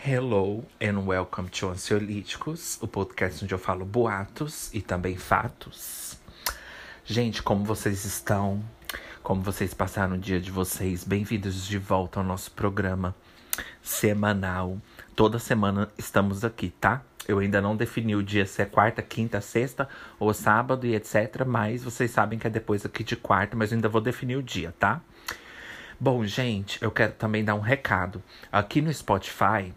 Hello and welcome to Ansiolíticos, o podcast onde eu falo boatos e também fatos. Gente, como vocês estão? Como vocês passaram o dia de vocês? Bem-vindos de volta ao nosso programa semanal. Toda semana estamos aqui, tá? Eu ainda não defini o dia se é quarta, quinta, sexta ou sábado e etc. Mas vocês sabem que é depois aqui de quarta, mas eu ainda vou definir o dia, tá? Bom, gente, eu quero também dar um recado. Aqui no Spotify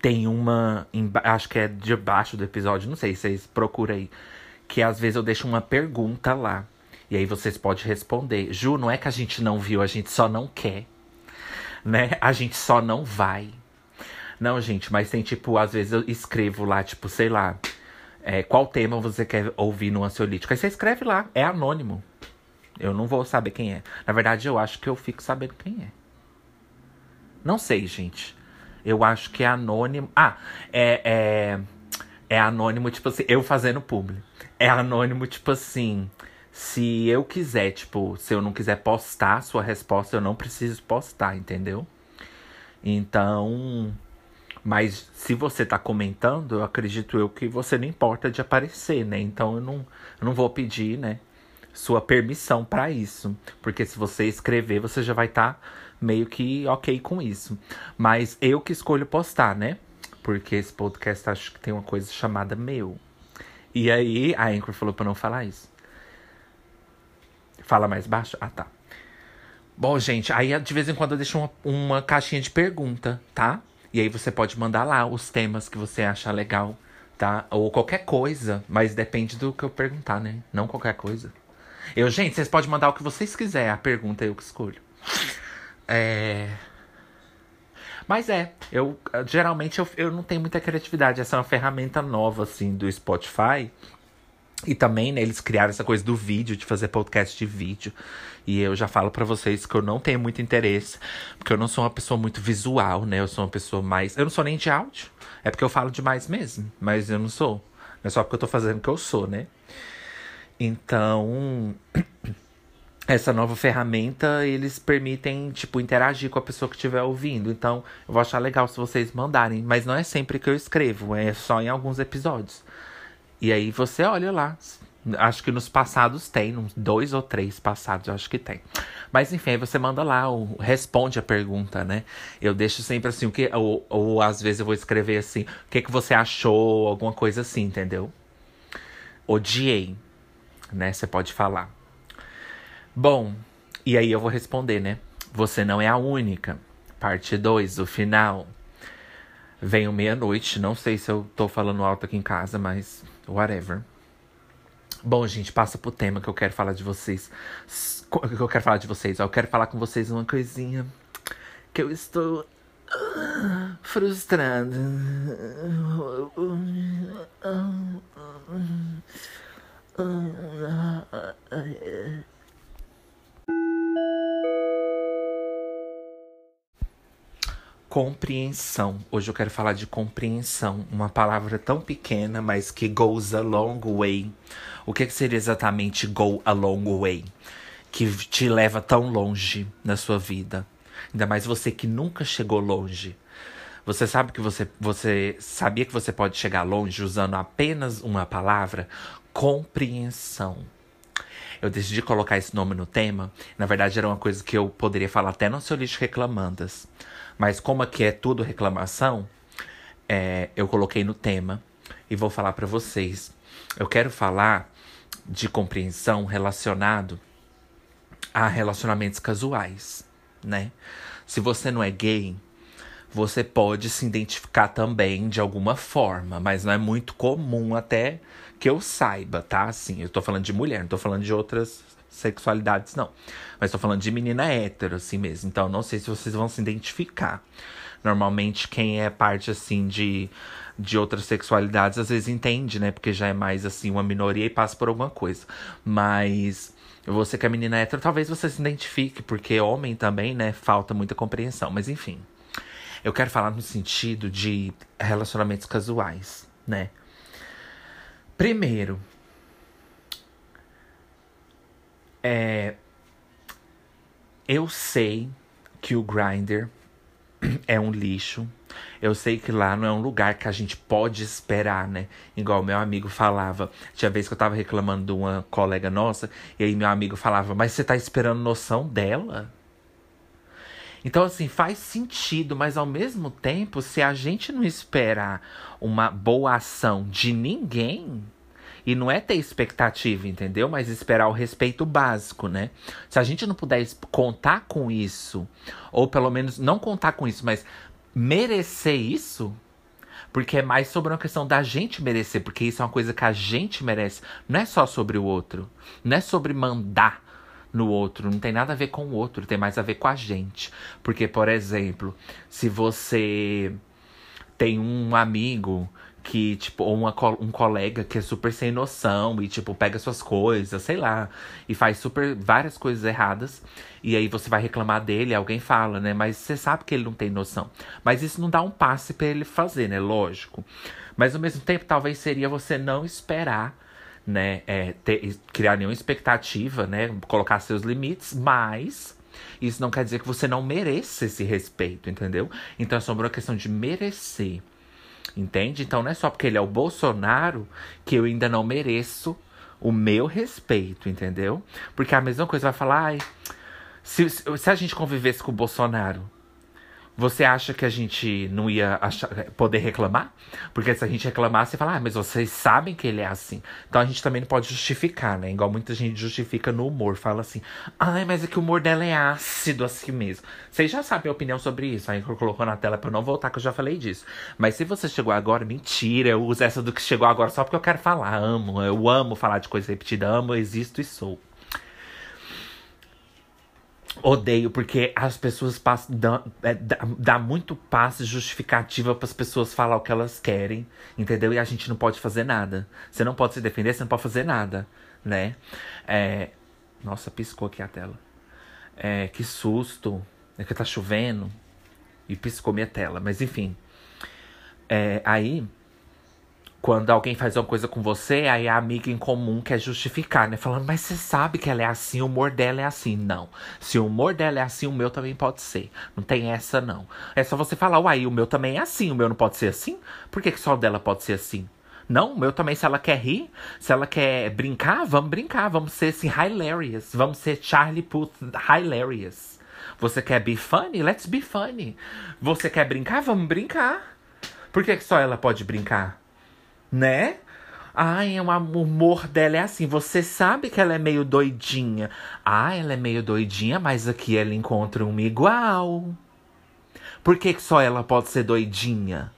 tem uma. Acho que é debaixo do episódio, não sei, vocês procuram aí. Que às vezes eu deixo uma pergunta lá. E aí vocês podem responder. Ju, não é que a gente não viu, a gente só não quer. Né? A gente só não vai. Não, gente, mas tem tipo, às vezes eu escrevo lá, tipo, sei lá. É, qual tema você quer ouvir no ansiolítico? Aí você escreve lá, é anônimo. Eu não vou saber quem é. Na verdade, eu acho que eu fico sabendo quem é. Não sei, gente. Eu acho que é anônimo. Ah, é. É, é anônimo, tipo assim, eu fazendo público. É anônimo, tipo assim. Se eu quiser, tipo, se eu não quiser postar a sua resposta, eu não preciso postar, entendeu? Então. Mas se você tá comentando, eu acredito eu que você não importa de aparecer, né? Então eu não, eu não vou pedir, né? sua permissão para isso. Porque se você escrever, você já vai estar tá meio que ok com isso. Mas eu que escolho postar, né? Porque esse podcast acho que tem uma coisa chamada meu. E aí a Anchor falou pra não falar isso. Fala mais baixo? Ah, tá. Bom, gente, aí de vez em quando eu deixo uma, uma caixinha de pergunta, tá? E aí você pode mandar lá os temas que você achar legal, tá? Ou qualquer coisa, mas depende do que eu perguntar, né? Não qualquer coisa. Eu, gente, vocês podem mandar o que vocês quiserem. A pergunta eu que escolho. É. Mas é, eu geralmente eu, eu não tenho muita criatividade. Essa é uma ferramenta nova, assim, do Spotify. E também, né, eles criaram essa coisa do vídeo, de fazer podcast de vídeo. E eu já falo para vocês que eu não tenho muito interesse, porque eu não sou uma pessoa muito visual, né? Eu sou uma pessoa mais. Eu não sou nem de áudio. É porque eu falo demais mesmo, mas eu não sou. É só porque eu tô fazendo o que eu sou, né? Então, essa nova ferramenta, eles permitem, tipo, interagir com a pessoa que estiver ouvindo. Então, eu vou achar legal se vocês mandarem. Mas não é sempre que eu escrevo, é só em alguns episódios. E aí você olha lá. Acho que nos passados tem, uns dois ou três passados, acho que tem. Mas enfim, aí você manda lá, ou responde a pergunta, né? Eu deixo sempre assim, o que. Ou, ou às vezes eu vou escrever assim, o que, que você achou, alguma coisa assim, entendeu? Odiei né? Você pode falar. Bom, e aí eu vou responder, né? Você não é a única. Parte 2, o final. Venho meia-noite. Não sei se eu tô falando alto aqui em casa, mas whatever. Bom, gente, passa pro tema que eu quero falar de vocês. Que eu quero falar de vocês. Eu quero falar com vocês uma coisinha. Que eu estou frustrada. Compreensão. Hoje eu quero falar de compreensão. Uma palavra tão pequena, mas que goes a long way. O que, que seria exatamente go a long way? Que te leva tão longe na sua vida. Ainda mais você que nunca chegou longe. Você sabe que você, você sabia que você pode chegar longe usando apenas uma palavra? compreensão. Eu decidi colocar esse nome no tema. Na verdade, era uma coisa que eu poderia falar até no seu lixo reclamandas. Mas como aqui é tudo reclamação, é, eu coloquei no tema e vou falar para vocês. Eu quero falar de compreensão relacionado a relacionamentos casuais, né? Se você não é gay, você pode se identificar também de alguma forma, mas não é muito comum até que eu saiba, tá? Assim, eu tô falando de mulher, não tô falando de outras sexualidades, não. Mas tô falando de menina hétero, assim mesmo. Então, não sei se vocês vão se identificar. Normalmente, quem é parte, assim, de, de outras sexualidades, às vezes entende, né? Porque já é mais, assim, uma minoria e passa por alguma coisa. Mas você que é menina hétero, talvez você se identifique, porque homem também, né? Falta muita compreensão. Mas, enfim. Eu quero falar no sentido de relacionamentos casuais, né? Primeiro, é, eu sei que o Grindr é um lixo. Eu sei que lá não é um lugar que a gente pode esperar, né? Igual meu amigo falava. Tinha vez que eu tava reclamando de uma colega nossa, e aí meu amigo falava, mas você tá esperando noção dela? Então, assim, faz sentido, mas ao mesmo tempo, se a gente não esperar uma boa ação de ninguém, e não é ter expectativa, entendeu? Mas esperar o respeito básico, né? Se a gente não puder contar com isso, ou pelo menos não contar com isso, mas merecer isso, porque é mais sobre uma questão da gente merecer, porque isso é uma coisa que a gente merece. Não é só sobre o outro. Não é sobre mandar no outro. Não tem nada a ver com o outro, tem mais a ver com a gente. Porque, por exemplo, se você tem um amigo que, tipo, ou uma, um colega que é super sem noção e, tipo, pega suas coisas, sei lá, e faz super várias coisas erradas. E aí você vai reclamar dele, alguém fala, né? Mas você sabe que ele não tem noção. Mas isso não dá um passe para ele fazer, né? Lógico. Mas ao mesmo tempo, talvez seria você não esperar, né? É, ter, criar nenhuma expectativa, né? Colocar seus limites, mas. Isso não quer dizer que você não mereça esse respeito, entendeu? Então é sobre uma questão de merecer. Entende? Então não é só porque ele é o Bolsonaro que eu ainda não mereço o meu respeito, entendeu? Porque a mesma coisa vai falar, ai, se, se a gente convivesse com o Bolsonaro, você acha que a gente não ia achar, poder reclamar? Porque se a gente reclamasse, você fala, ah, mas vocês sabem que ele é assim. Então a gente também não pode justificar, né? Igual muita gente justifica no humor. Fala assim, ai, mas é que o humor dela é ácido assim mesmo. Vocês já sabem a opinião sobre isso. Aí colocou na tela pra eu não voltar, que eu já falei disso. Mas se você chegou agora, mentira. Eu uso essa do que chegou agora só porque eu quero falar. Amo, eu amo falar de coisa repetida. Amo, existo e sou. Odeio, porque as pessoas passam. Dá, é, dá, dá muito passe justificativa para as pessoas falar o que elas querem, entendeu? E a gente não pode fazer nada. Você não pode se defender, você não pode fazer nada, né? É... Nossa, piscou aqui a tela. É, que susto. É que tá chovendo. E piscou minha tela. Mas enfim. É, aí quando alguém faz uma coisa com você, aí a amiga em comum quer justificar, né? Falando, mas você sabe que ela é assim, o humor dela é assim. Não. Se o humor dela é assim, o meu também pode ser. Não tem essa, não. É só você falar, uai, o meu também é assim, o meu não pode ser assim? Por que, que só o dela pode ser assim? Não, o meu também, se ela quer rir, se ela quer brincar, vamos brincar, vamos ser assim, hilarious. Vamos ser Charlie Puth hilarious. Você quer be funny? Let's be funny. Você quer brincar? Vamos brincar. Por que, que só ela pode brincar? Né? Ai, é o humor dela é assim. Você sabe que ela é meio doidinha. Ah, ela é meio doidinha, mas aqui ela encontra uma igual. Por que, que só ela pode ser doidinha?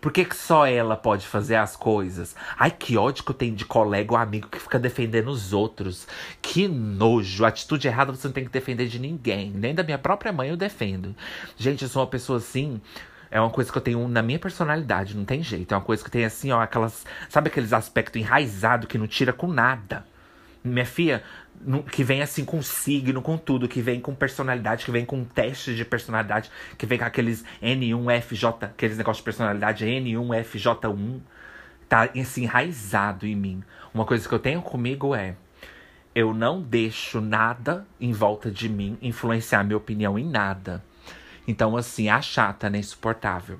Por que, que só ela pode fazer as coisas? Ai, que ódio que eu tenho de colega ou amigo que fica defendendo os outros. Que nojo. Atitude errada você não tem que defender de ninguém. Nem da minha própria mãe eu defendo. Gente, eu sou uma pessoa assim é uma coisa que eu tenho na minha personalidade, não tem jeito. É uma coisa que tem assim, ó, aquelas. Sabe aqueles aspectos enraizados que não tira com nada? Minha filha, que vem assim com signo, com tudo, que vem com personalidade, que vem com testes de personalidade, que vem com aqueles N1FJ, aqueles negócios de personalidade N1FJ1. Tá assim, enraizado em mim. Uma coisa que eu tenho comigo é. Eu não deixo nada em volta de mim influenciar minha opinião em nada. Então, assim, a chata, né? Insuportável.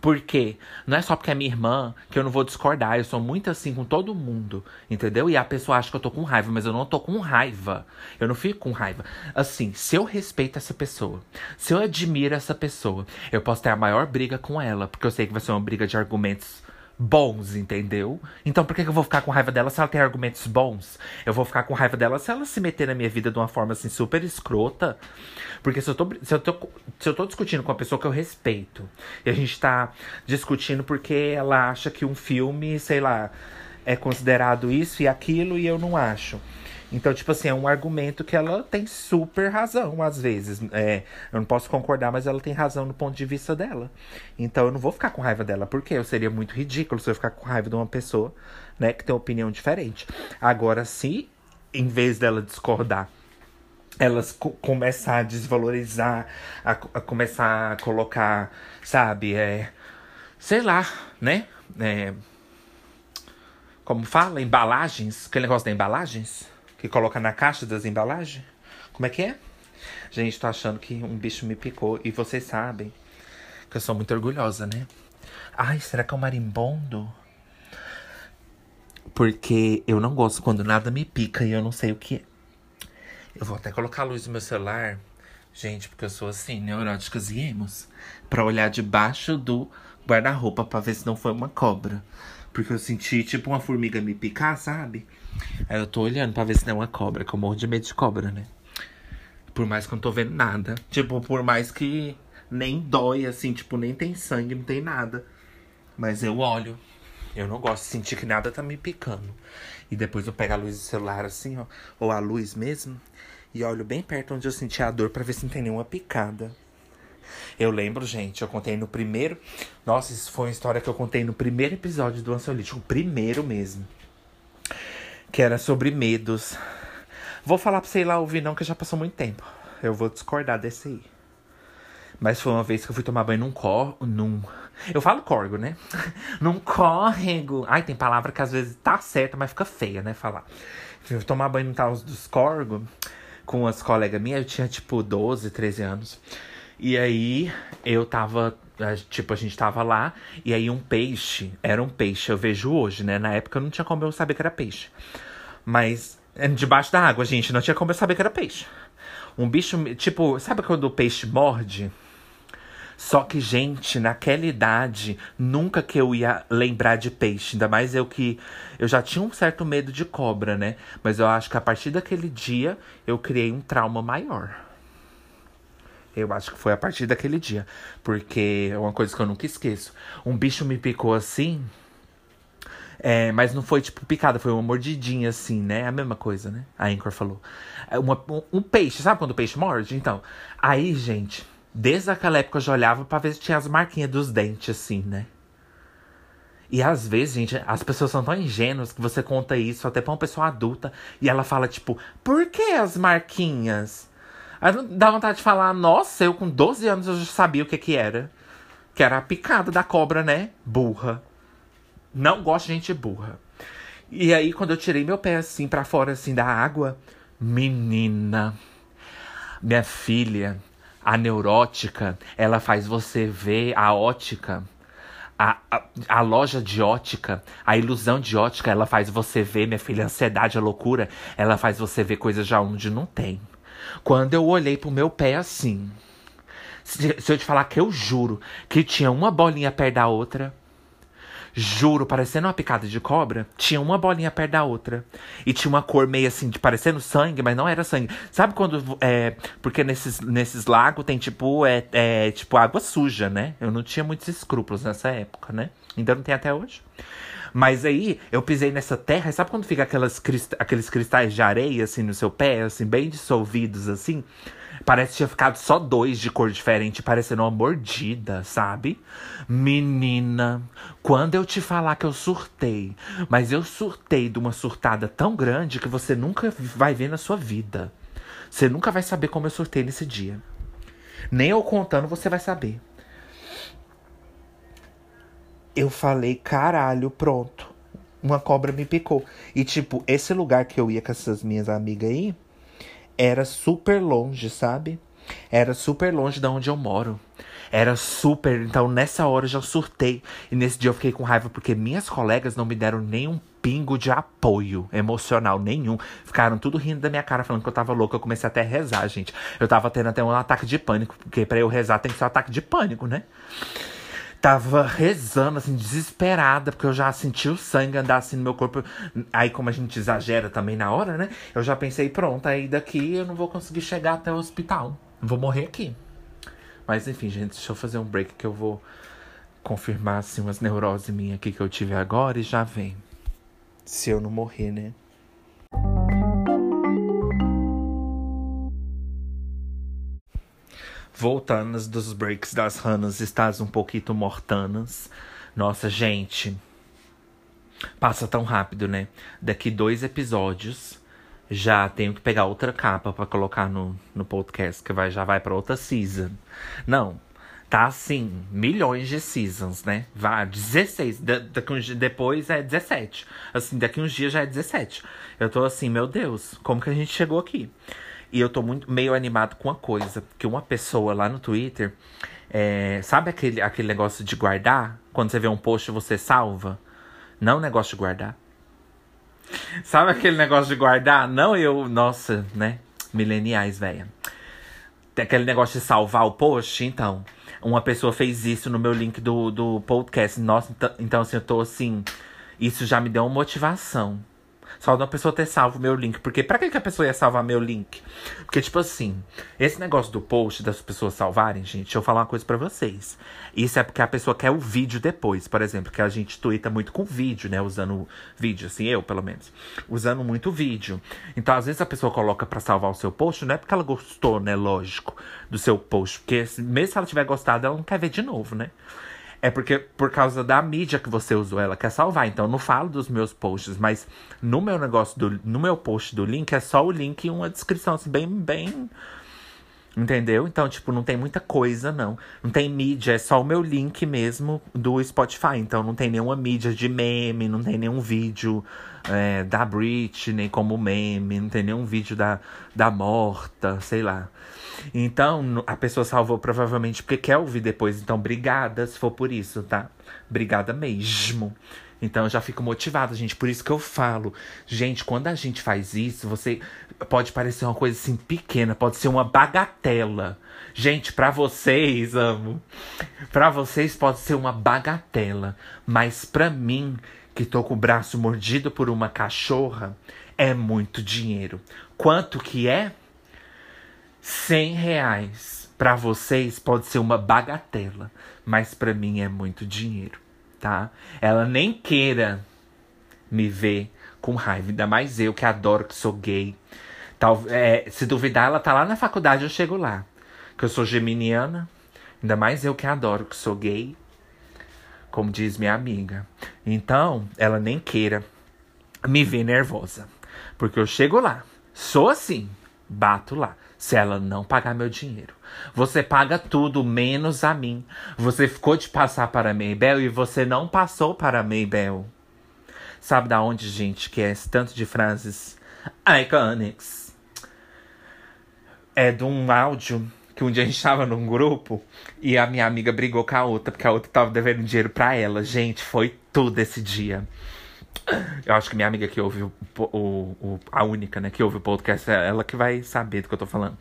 Por quê? Não é só porque é minha irmã que eu não vou discordar. Eu sou muito assim com todo mundo, entendeu? E a pessoa acha que eu tô com raiva, mas eu não tô com raiva. Eu não fico com raiva. Assim, se eu respeito essa pessoa, se eu admiro essa pessoa, eu posso ter a maior briga com ela, porque eu sei que vai ser uma briga de argumentos bons, entendeu? Então por que, eu vou ficar com raiva dela se ela tem argumentos bons? Eu vou ficar com raiva dela se ela se meter na minha vida de uma forma assim super escrota. Porque se eu tô, se eu tô, se eu tô discutindo com uma pessoa que eu respeito, e a gente tá discutindo porque ela acha que um filme, sei lá, é considerado isso e aquilo e eu não acho. Então, tipo assim, é um argumento que ela tem super razão, às vezes. É, eu não posso concordar, mas ela tem razão no ponto de vista dela. Então, eu não vou ficar com raiva dela, porque eu seria muito ridículo se eu ficar com raiva de uma pessoa, né, que tem uma opinião diferente. Agora, se em vez dela discordar, elas co começar a desvalorizar, a, a, começar a colocar, sabe, é, sei lá, né? É, como fala, embalagens, aquele negócio da embalagens que coloca na caixa das embalagens. Como é que é? Gente, tô achando que um bicho me picou. E vocês sabem que eu sou muito orgulhosa, né? Ai, será que é um marimbondo? Porque eu não gosto quando nada me pica e eu não sei o que é. Eu vou até colocar a luz no meu celular, gente, porque eu sou assim, neuróticas e emos. Pra olhar debaixo do guarda-roupa pra ver se não foi uma cobra. Porque eu senti tipo uma formiga me picar, sabe? Aí eu tô olhando pra ver se não é uma cobra, que eu morro de medo de cobra, né? Por mais que eu não tô vendo nada. Tipo, por mais que nem dói, assim, tipo, nem tem sangue, não tem nada. Mas eu olho. Eu não gosto de sentir que nada tá me picando. E depois eu pego a luz do celular, assim, ó. Ou a luz mesmo. E olho bem perto onde eu senti a dor pra ver se não tem nenhuma picada. Eu lembro, gente, eu contei no primeiro. Nossa, isso foi uma história que eu contei no primeiro episódio do Ansiolítico, o primeiro mesmo. Que era sobre medos. Vou falar pra você ir lá ouvir, não, que já passou muito tempo. Eu vou discordar desse aí. Mas foi uma vez que eu fui tomar banho num cor... num. Eu falo córrego, né? num córrego. Ai, tem palavra que às vezes tá certa, mas fica feia, né? Falar. Eu fui tomar banho no tal dos córregos com as colegas minhas, eu tinha tipo 12, 13 anos. E aí eu tava, tipo, a gente tava lá, e aí um peixe, era um peixe, eu vejo hoje, né? Na época não tinha como eu saber que era peixe. Mas é, debaixo da água, gente, não tinha como eu saber que era peixe. Um bicho, tipo, sabe quando o peixe morde? Só que, gente, naquela idade, nunca que eu ia lembrar de peixe. Ainda mais eu que. Eu já tinha um certo medo de cobra, né? Mas eu acho que a partir daquele dia eu criei um trauma maior. Eu acho que foi a partir daquele dia. Porque é uma coisa que eu nunca esqueço. Um bicho me picou assim. É, mas não foi tipo picada, foi uma mordidinha assim, né? A mesma coisa, né? A Anchor falou. É uma, um, um, peixe, sabe quando o peixe morde? Então, aí, gente, desde aquela época eu já olhava pra ver se tinha as marquinhas dos dentes, assim, né? E às vezes, gente, as pessoas são tão ingênuas que você conta isso até pra uma pessoa adulta e ela fala, tipo, por que as marquinhas? Aí dá vontade de falar, nossa, eu com 12 anos eu já sabia o que que era. Que era a picada da cobra, né? Burra. Não gosto de gente burra. E aí, quando eu tirei meu pé assim para fora, assim, da água, menina, minha filha, a neurótica, ela faz você ver a ótica. A, a, a, loja de ótica, a ilusão de ótica, ela faz você ver, minha filha, a ansiedade, a loucura, ela faz você ver coisas já onde não tem. Quando eu olhei pro meu pé assim, se, se eu te falar que eu juro que tinha uma bolinha perto da outra, Juro, parecendo uma picada de cobra, tinha uma bolinha perto da outra. E tinha uma cor meio assim, de parecendo sangue, mas não era sangue. Sabe quando. É, porque nesses, nesses lagos tem tipo. É, é, tipo água suja, né? Eu não tinha muitos escrúpulos nessa época, né? Ainda não tem até hoje. Mas aí eu pisei nessa terra, sabe quando fica aquelas crist aqueles cristais de areia assim no seu pé, assim, bem dissolvidos assim? Parece que tinha ficado só dois de cor diferente, parecendo uma mordida, sabe? Menina, quando eu te falar que eu surtei, mas eu surtei de uma surtada tão grande que você nunca vai ver na sua vida. Você nunca vai saber como eu surtei nesse dia. Nem eu contando você vai saber eu falei, caralho, pronto. Uma cobra me picou. E, tipo, esse lugar que eu ia com essas minhas amigas aí era super longe, sabe? Era super longe de onde eu moro. Era super. Então, nessa hora eu já surtei. E nesse dia eu fiquei com raiva porque minhas colegas não me deram nenhum pingo de apoio emocional nenhum. Ficaram tudo rindo da minha cara, falando que eu tava louca. Eu comecei até a rezar, gente. Eu tava tendo até um ataque de pânico, porque para eu rezar tem que ser um ataque de pânico, né? Tava rezando, assim, desesperada, porque eu já senti o sangue andar assim no meu corpo. Aí, como a gente exagera também na hora, né? Eu já pensei, pronto, aí daqui eu não vou conseguir chegar até o hospital. Vou morrer aqui. Mas enfim, gente, deixa eu fazer um break que eu vou confirmar, assim, umas neuroses minhas aqui que eu tive agora e já vem. Se eu não morrer, né? Voltanas dos breaks das ranas, estás um pouquinho mortanas. Nossa, gente. Passa tão rápido, né? Daqui dois episódios já tenho que pegar outra capa para colocar no, no podcast, que vai, já vai para outra season. Não, tá assim, milhões de seasons, né? Vai, 16. Daqui uns, depois é 17. Assim, daqui uns dias já é 17. Eu tô assim, meu Deus, como que a gente chegou aqui? E eu tô muito meio animado com uma coisa. Que uma pessoa lá no Twitter. É, sabe aquele, aquele negócio de guardar? Quando você vê um post, você salva? Não negócio de guardar. Sabe aquele negócio de guardar? Não eu, nossa, né? Mileniais, velha. Tem aquele negócio de salvar o post, então. Uma pessoa fez isso no meu link do, do podcast. Nossa, então, então assim, eu tô assim. Isso já me deu uma motivação. Só da pessoa ter salvo meu link. Porque pra que, que a pessoa ia salvar meu link? Porque, tipo assim, esse negócio do post das pessoas salvarem, gente, deixa eu falar uma coisa para vocês. Isso é porque a pessoa quer o vídeo depois, por exemplo, que a gente twitta muito com vídeo, né? Usando vídeo, assim, eu pelo menos. Usando muito vídeo. Então, às vezes a pessoa coloca para salvar o seu post, não é porque ela gostou, né? Lógico, do seu post. Porque mesmo se ela tiver gostado, ela não quer ver de novo, né? É porque por causa da mídia que você usou, ela quer salvar. Então não falo dos meus posts, mas no meu negócio do no meu post do link é só o link e uma descrição assim, bem bem Entendeu? Então, tipo, não tem muita coisa, não. Não tem mídia, é só o meu link mesmo do Spotify. Então, não tem nenhuma mídia de meme, não tem nenhum vídeo é, da Britney como meme, não tem nenhum vídeo da, da morta, sei lá. Então, a pessoa salvou provavelmente porque quer ouvir depois. Então, obrigada se for por isso, tá? Obrigada mesmo. Então eu já fico motivada, gente. Por isso que eu falo, gente, quando a gente faz isso, você pode parecer uma coisa assim pequena, pode ser uma bagatela. Gente, para vocês, amo. Para vocês pode ser uma bagatela, mas para mim, que tô com o braço mordido por uma cachorra, é muito dinheiro. Quanto que é? 100 reais. Para vocês pode ser uma bagatela, mas para mim é muito dinheiro tá? Ela nem queira me ver com raiva. Ainda mais eu que adoro que sou gay. Tal, é, se duvidar, ela tá lá na faculdade, eu chego lá. Que eu sou geminiana. Ainda mais eu que adoro que sou gay. Como diz minha amiga. Então, ela nem queira me ver nervosa. Porque eu chego lá, sou assim, bato lá se ela não pagar meu dinheiro. Você paga tudo menos a mim. Você ficou de passar para a Maybell e você não passou para a Maybell. Sabe da onde, gente, que é esse tanto de frases iconics? É de um áudio que um dia a gente estava num grupo e a minha amiga brigou com a outra, porque a outra tava devendo dinheiro para ela. Gente, foi tudo esse dia. Eu acho que minha amiga que ouve o, o, o, a única, né, que ouve o podcast, é ela que vai saber do que eu tô falando.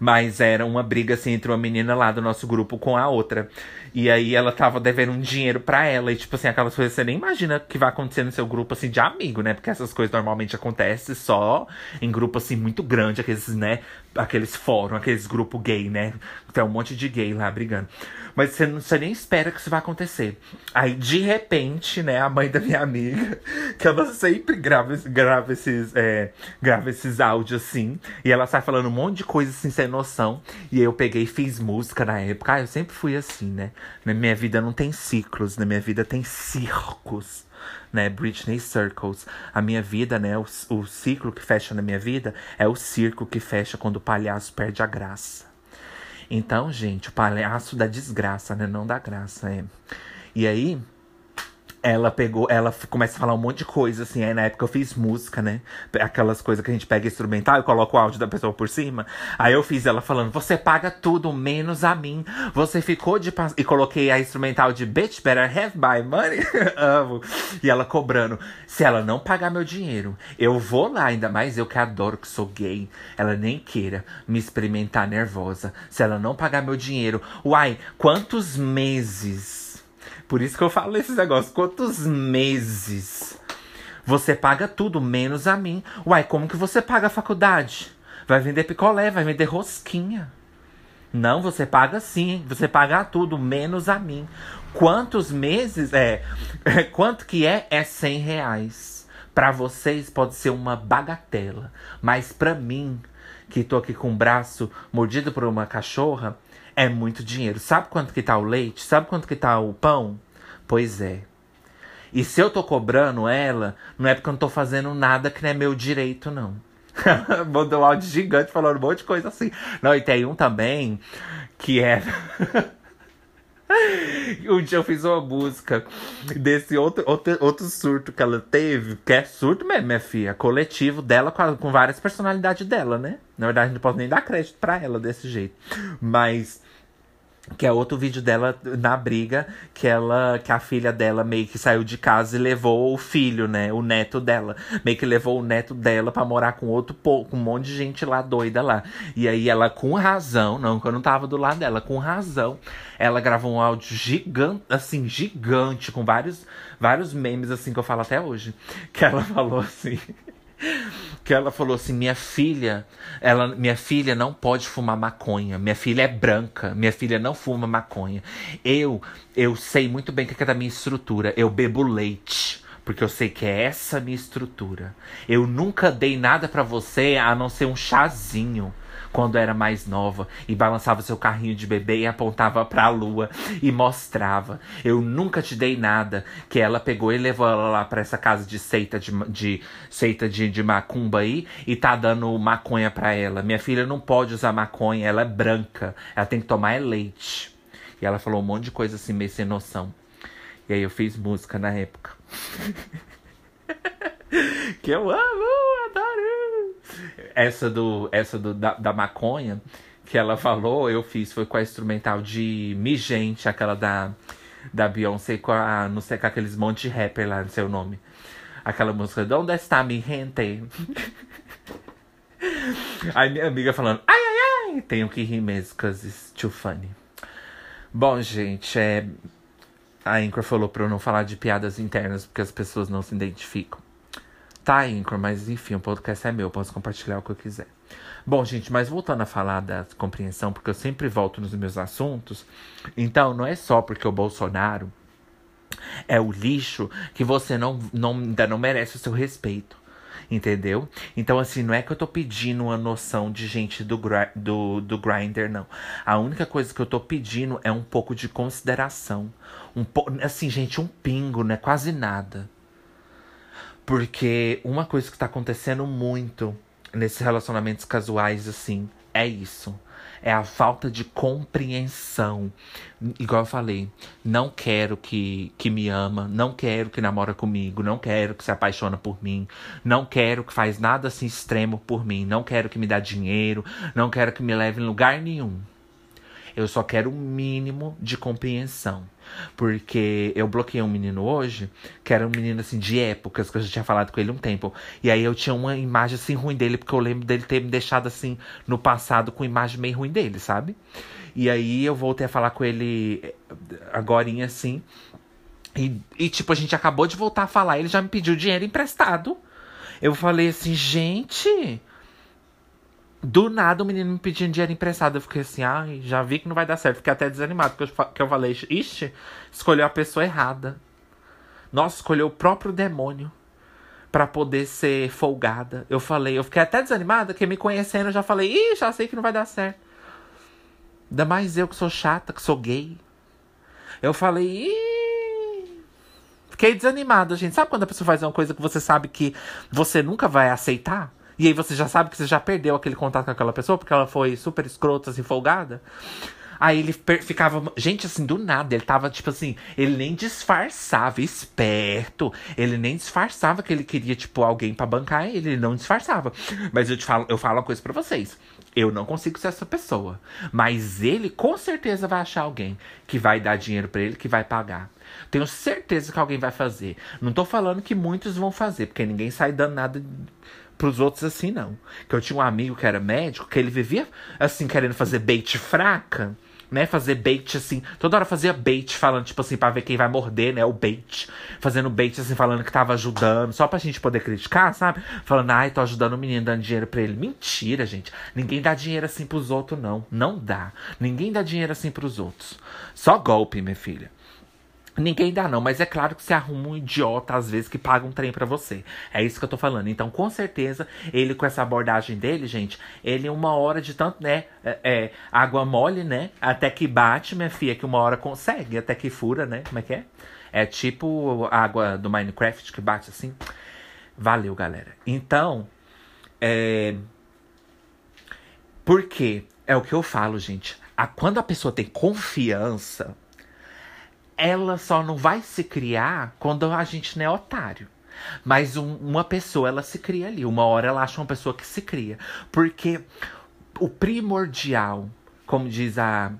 Mas era uma briga assim entre uma menina lá do nosso grupo com a outra. E aí ela tava devendo um dinheiro para ela. E, tipo assim, aquelas coisas você nem imagina que vai acontecer no seu grupo, assim, de amigo, né? Porque essas coisas normalmente acontecem só em grupo, assim, muito grande, aqueles, né? Aqueles fóruns, aqueles grupos gay, né? Tem um monte de gay lá brigando. Mas você, não, você nem espera que isso vai acontecer. Aí, de repente, né, a mãe da minha amiga, que ela sempre grava, grava, esses, é, grava esses áudios assim, e ela sai falando um monte de coisa assim, sem noção. E eu peguei e fiz música na época. Ah, eu sempre fui assim, né? Na minha vida não tem ciclos, na minha vida tem circos né? Britney Circles. A minha vida, né? O, o ciclo que fecha na minha vida é o circo que fecha quando o palhaço perde a graça. Então, gente, o palhaço da desgraça, né? Não da graça, é. E aí, ela pegou, ela começa a falar um monte de coisa, assim. Aí na época eu fiz música, né? Aquelas coisas que a gente pega instrumental e coloca o áudio da pessoa por cima. Aí eu fiz ela falando: Você paga tudo menos a mim. Você ficou de. E coloquei a instrumental de Bitch Better Have My Money. Amo. E ela cobrando: Se ela não pagar meu dinheiro, eu vou lá. Ainda mais eu que adoro que sou gay. Ela nem queira me experimentar nervosa. Se ela não pagar meu dinheiro. Uai, quantos meses por isso que eu falo esses negócios. Quantos meses você paga tudo, menos a mim? Uai, como que você paga a faculdade? Vai vender picolé, vai vender rosquinha. Não, você paga sim. Você paga tudo, menos a mim. Quantos meses é? Quanto que é? É 100 reais. Para vocês pode ser uma bagatela. Mas para mim, que tô aqui com o braço mordido por uma cachorra, é muito dinheiro. Sabe quanto que tá o leite? Sabe quanto que tá o pão? Pois é. E se eu tô cobrando ela, não é porque eu não tô fazendo nada que não é meu direito, não. Mandou um áudio gigante falando um monte de coisa assim. Não, e tem um também que é. Um dia eu fiz uma música desse outro, outro, outro surto que ela teve, que é surto mesmo, minha filha. Coletivo dela com, com várias personalidades dela, né? Na verdade, não posso nem dar crédito pra ela desse jeito. Mas que é outro vídeo dela na briga, que ela, que a filha dela meio que saiu de casa e levou o filho, né, o neto dela, meio que levou o neto dela para morar com outro com um monte de gente lá doida lá. E aí ela com razão, não, que eu não tava do lado dela, com razão, ela gravou um áudio gigante, assim, gigante com vários vários memes assim que eu falo até hoje, que ela falou assim: que ela falou assim: minha filha, ela, minha filha não pode fumar maconha. Minha filha é branca, minha filha não fuma maconha. Eu, eu sei muito bem o que é da minha estrutura. Eu bebo leite. Porque eu sei que é essa minha estrutura. Eu nunca dei nada para você a não ser um chazinho quando era mais nova e balançava seu carrinho de bebê e apontava para a lua e mostrava. Eu nunca te dei nada. Que ela pegou e levou ela lá para essa casa de seita de, de seita de, de macumba aí e tá dando maconha para ela. Minha filha não pode usar maconha, ela é branca. Ela tem que tomar é leite. E ela falou um monte de coisa assim, meio sem noção. E aí eu fiz música na época. que eu amo, adoro. Essa do essa do da, da maconha que ela falou, eu fiz foi com a instrumental de Mi Gente, aquela da da Beyoncé com a, não sei com aqueles monte de rapper lá, não sei o nome. Aquela música Onde está mi gente? Aí minha amiga falando, ai ai ai, tenho que rir mesmo, cause it's too funny. Bom, gente, é a Anchor falou pra eu não falar de piadas internas porque as pessoas não se identificam. Tá, Anchor, mas enfim, o podcast é meu, posso compartilhar o que eu quiser. Bom, gente, mas voltando a falar da compreensão, porque eu sempre volto nos meus assuntos. Então, não é só porque o Bolsonaro é o lixo que você não, não, ainda não merece o seu respeito. Entendeu? Então, assim, não é que eu tô pedindo uma noção de gente do, do, do grinder, não. A única coisa que eu tô pedindo é um pouco de consideração. Um po assim, gente, um pingo, né? Quase nada. Porque uma coisa que tá acontecendo muito nesses relacionamentos casuais, assim, é isso. É a falta de compreensão. Igual eu falei, não quero que, que me ama, não quero que namora comigo, não quero que se apaixona por mim, não quero que faz nada assim extremo por mim, não quero que me dá dinheiro, não quero que me leve em lugar nenhum. Eu só quero o um mínimo de compreensão. Porque eu bloqueei um menino hoje, que era um menino assim de épocas, que eu já tinha falado com ele um tempo. E aí eu tinha uma imagem assim ruim dele, porque eu lembro dele ter me deixado assim no passado com imagem meio ruim dele, sabe? E aí eu voltei a falar com ele eh, agora assim. E, e tipo, a gente acabou de voltar a falar, ele já me pediu dinheiro emprestado. Eu falei assim, gente, do nada o menino me pedindo dinheiro emprestado. Eu fiquei assim, ai, já vi que não vai dar certo. Fiquei até desanimado, porque eu, que eu falei, ixi, escolheu a pessoa errada. Nossa, escolheu o próprio demônio para poder ser folgada. Eu falei, eu fiquei até desanimada, que me conhecendo eu já falei, ih, já sei que não vai dar certo. Ainda mais eu que sou chata, que sou gay. Eu falei, ih. Fiquei desanimada, gente. Sabe quando a pessoa faz uma coisa que você sabe que você nunca vai aceitar? E aí você já sabe que você já perdeu aquele contato com aquela pessoa porque ela foi super escrota, assim, folgada. Aí ele ficava. Gente, assim, do nada. Ele tava, tipo assim. Ele nem disfarçava, esperto. Ele nem disfarçava que ele queria, tipo, alguém para bancar ele. Ele não disfarçava. Mas eu te falo, eu falo uma coisa pra vocês. Eu não consigo ser essa pessoa. Mas ele com certeza vai achar alguém que vai dar dinheiro para ele, que vai pagar. Tenho certeza que alguém vai fazer. Não tô falando que muitos vão fazer, porque ninguém sai dando nada pros outros assim, não. Que eu tinha um amigo que era médico, que ele vivia assim, querendo fazer bait fraca, né? Fazer bait assim, toda hora fazia bait falando, tipo assim, pra ver quem vai morder, né? O bait. Fazendo bait assim, falando que tava ajudando, só pra gente poder criticar, sabe? Falando, ai, tô ajudando o menino, dando dinheiro pra ele. Mentira, gente. Ninguém dá dinheiro assim pros outros, não. Não dá. Ninguém dá dinheiro assim pros outros. Só golpe, minha filha. Ninguém dá não, mas é claro que você arruma um idiota às vezes que paga um trem para você. É isso que eu tô falando. Então, com certeza, ele com essa abordagem dele, gente, ele uma hora de tanto, né, é, é, água mole, né, até que bate, minha filha, que uma hora consegue, até que fura, né, como é que é? É tipo água do Minecraft que bate assim. Valeu, galera. Então, é... Por quê? É o que eu falo, gente. A, quando a pessoa tem confiança ela só não vai se criar quando a gente não é otário. Mas um, uma pessoa, ela se cria ali. Uma hora ela acha uma pessoa que se cria. Porque o primordial, como diz a,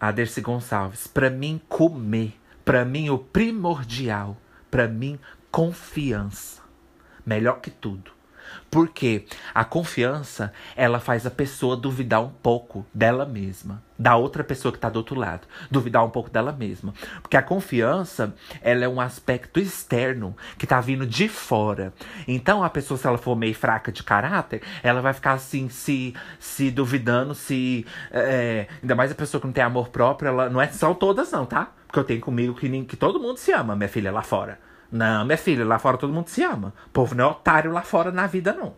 a Dercy Gonçalves, para mim, comer. Para mim, o primordial. Para mim, confiança. Melhor que tudo. Porque a confiança, ela faz a pessoa duvidar um pouco dela mesma, da outra pessoa que está do outro lado, duvidar um pouco dela mesma. Porque a confiança, ela é um aspecto externo que está vindo de fora. Então a pessoa, se ela for meio fraca de caráter, ela vai ficar assim, se, se duvidando, se. É, ainda mais a pessoa que não tem amor próprio, ela não é são todas, não, tá? Porque eu tenho comigo que, que todo mundo se ama, minha filha, lá fora. Não, minha filha, lá fora todo mundo se ama. O povo não é otário lá fora na vida, não.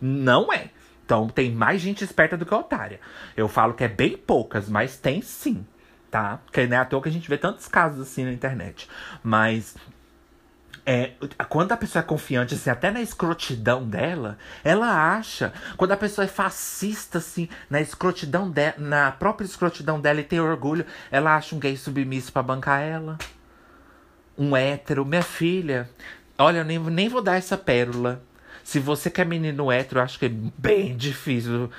Não é. Então tem mais gente esperta do que otária. Eu falo que é bem poucas, mas tem sim, tá? Porque não é à toa que a gente vê tantos casos assim na internet. Mas é, quando a pessoa é confiante, assim, até na escrotidão dela, ela acha. Quando a pessoa é fascista, assim, na escrotidão dela, na própria escrotidão dela e tem orgulho, ela acha um gay submisso para bancar ela um hétero, minha filha, olha, eu nem, nem vou dar essa pérola. Se você quer menino hétero, acho que é bem difícil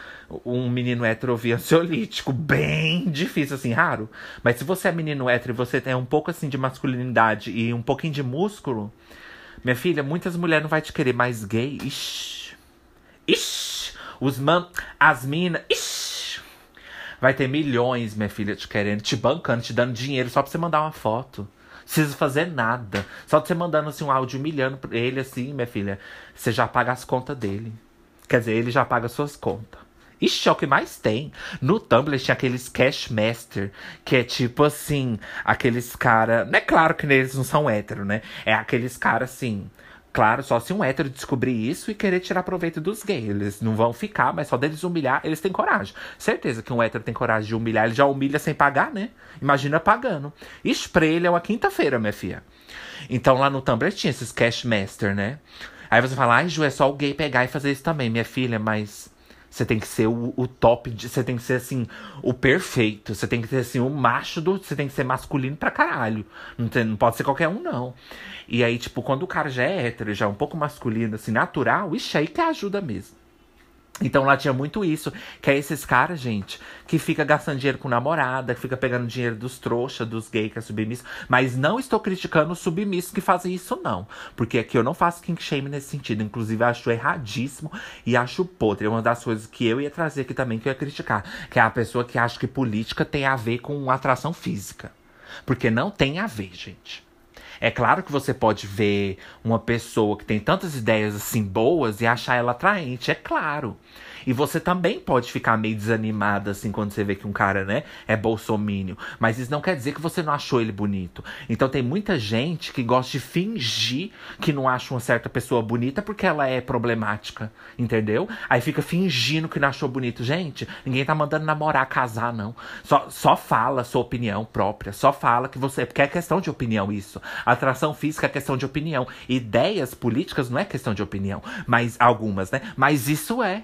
um menino hétero ouvir ansiolítico. Bem difícil, assim, raro. Mas se você é menino hétero e você tem um pouco assim de masculinidade e um pouquinho de músculo, minha filha, muitas mulheres não vai te querer mais gay. Ixi. Ixi. Os man... As minas. Ixi. Vai ter milhões, minha filha, te querendo, te bancando, te dando dinheiro só pra você mandar uma foto precisa fazer nada. Só de você mandando assim, um áudio humilhando ele, assim, minha filha, você já paga as contas dele. Quer dizer, ele já paga suas contas. Ixi, é o que mais tem. No Tumblr tinha aqueles Cashmaster, que é tipo assim, aqueles cara. Não é claro que eles não são hétero, né? É aqueles cara assim. Claro, só se um hétero descobrir isso e querer tirar proveito dos gays. Eles não vão ficar, mas só deles humilhar, eles têm coragem. Certeza que um hétero tem coragem de humilhar, ele já humilha sem pagar, né? Imagina pagando. Ele é uma quinta-feira, minha filha. Então lá no Tumblr tinha esses Cashmaster, né? Aí você fala, ai, Ju, é só o gay pegar e fazer isso também, minha filha, mas você tem que ser o, o top, você tem que ser assim, o perfeito. Você tem que ser assim, o macho do. Você tem que ser masculino pra caralho. Não, tem, não pode ser qualquer um, não. E aí, tipo, quando o cara já é hétero, já é um pouco masculino, assim, natural, ixi, aí que ajuda mesmo. Então lá tinha muito isso, que é esses caras, gente, que fica gastando dinheiro com namorada, que fica pegando dinheiro dos trouxas, dos gays que é submisso. Mas não estou criticando os submissos que fazem isso, não. Porque aqui eu não faço kink shame nesse sentido. Inclusive, acho erradíssimo e acho podre. É uma das coisas que eu ia trazer aqui também, que eu ia criticar. Que é a pessoa que acha que política tem a ver com atração física. Porque não tem a ver, gente. É claro que você pode ver uma pessoa que tem tantas ideias assim boas e achar ela atraente, é claro. E você também pode ficar meio desanimada, assim, quando você vê que um cara, né, é bolsomínio. Mas isso não quer dizer que você não achou ele bonito. Então tem muita gente que gosta de fingir que não acha uma certa pessoa bonita porque ela é problemática, entendeu? Aí fica fingindo que não achou bonito. Gente, ninguém tá mandando namorar, casar, não. Só, só fala sua opinião própria. Só fala que você. Porque é questão de opinião isso. Atração física é questão de opinião. Ideias políticas não é questão de opinião. Mas algumas, né? Mas isso é.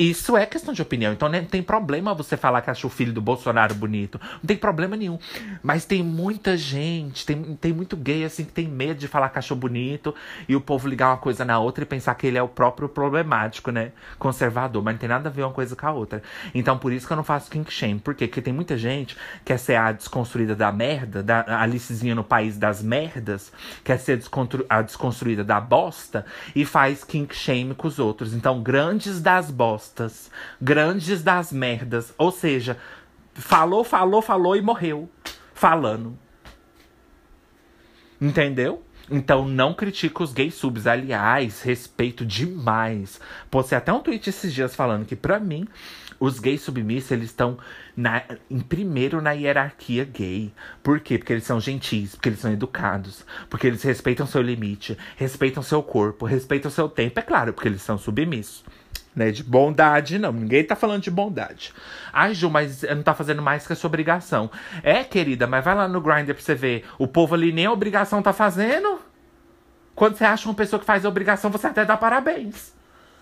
Isso é questão de opinião. Então não tem problema você falar que acha o filho do Bolsonaro bonito. Não tem problema nenhum. Mas tem muita gente, tem, tem muito gay assim que tem medo de falar que achou bonito e o povo ligar uma coisa na outra e pensar que ele é o próprio problemático, né? Conservador. Mas não tem nada a ver uma coisa com a outra. Então por isso que eu não faço kink shame. Por quê? Porque tem muita gente que quer ser a desconstruída da merda, da Alicezinha no país das merdas, quer ser a desconstruída da bosta e faz kink shame com os outros. Então, grandes das bostas, grandes das merdas. Ou seja, falou, falou, falou e morreu. Falando. Entendeu? Então não critica os gays subs. Aliás, respeito demais. Postei até um tweet esses dias falando que, para mim, os gays submissos, eles estão em primeiro na hierarquia gay. Por quê? Porque eles são gentis, porque eles são educados, porque eles respeitam seu limite, respeitam seu corpo, respeitam seu tempo. É claro, porque eles são submissos. Né, de bondade, não. Ninguém tá falando de bondade. Ai, Ju, mas não tá fazendo mais que a sua obrigação. É, querida, mas vai lá no Grindr pra você ver. O povo ali nem a obrigação tá fazendo. Quando você acha uma pessoa que faz a obrigação, você até dá parabéns.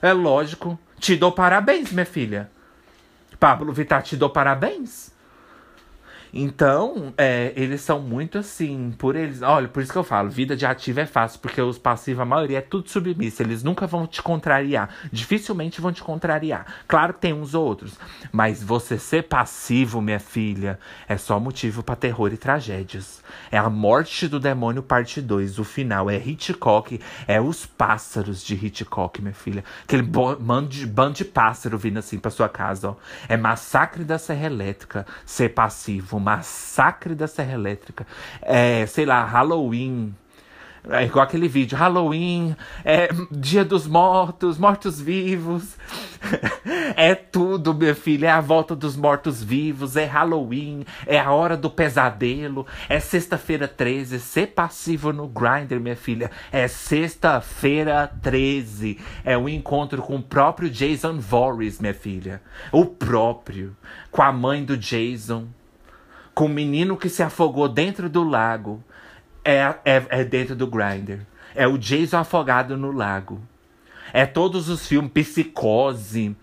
É lógico. Te dou parabéns, minha filha. Pablo Vittar, te dou parabéns. Então, é, eles são muito assim, por eles. Olha, por isso que eu falo, vida de ativo é fácil, porque os passivos, a maioria é tudo submisso. Eles nunca vão te contrariar. Dificilmente vão te contrariar. Claro que tem uns outros. Mas você ser passivo, minha filha, é só motivo para terror e tragédias. É a morte do demônio, parte 2. O final é Hitchcock, é os pássaros de Hitchcock, minha filha. Aquele bando de, bando de pássaro vindo assim pra sua casa, ó. É massacre da Serra Elétrica, ser passivo massacre da Serra Elétrica, é, sei lá, Halloween. É igual aquele vídeo, Halloween, é Dia dos Mortos, Mortos-Vivos. é tudo, minha filha. É a volta dos mortos-vivos, é Halloween, é a hora do pesadelo, é sexta-feira 13. Ser passivo no Grindr, minha filha, é sexta-feira 13. É o um encontro com o próprio Jason Voorhees, minha filha. O próprio. Com a mãe do Jason com o menino que se afogou dentro do lago é, é, é dentro do Grinder. É o Jason afogado no lago. É todos os filmes, Psicose,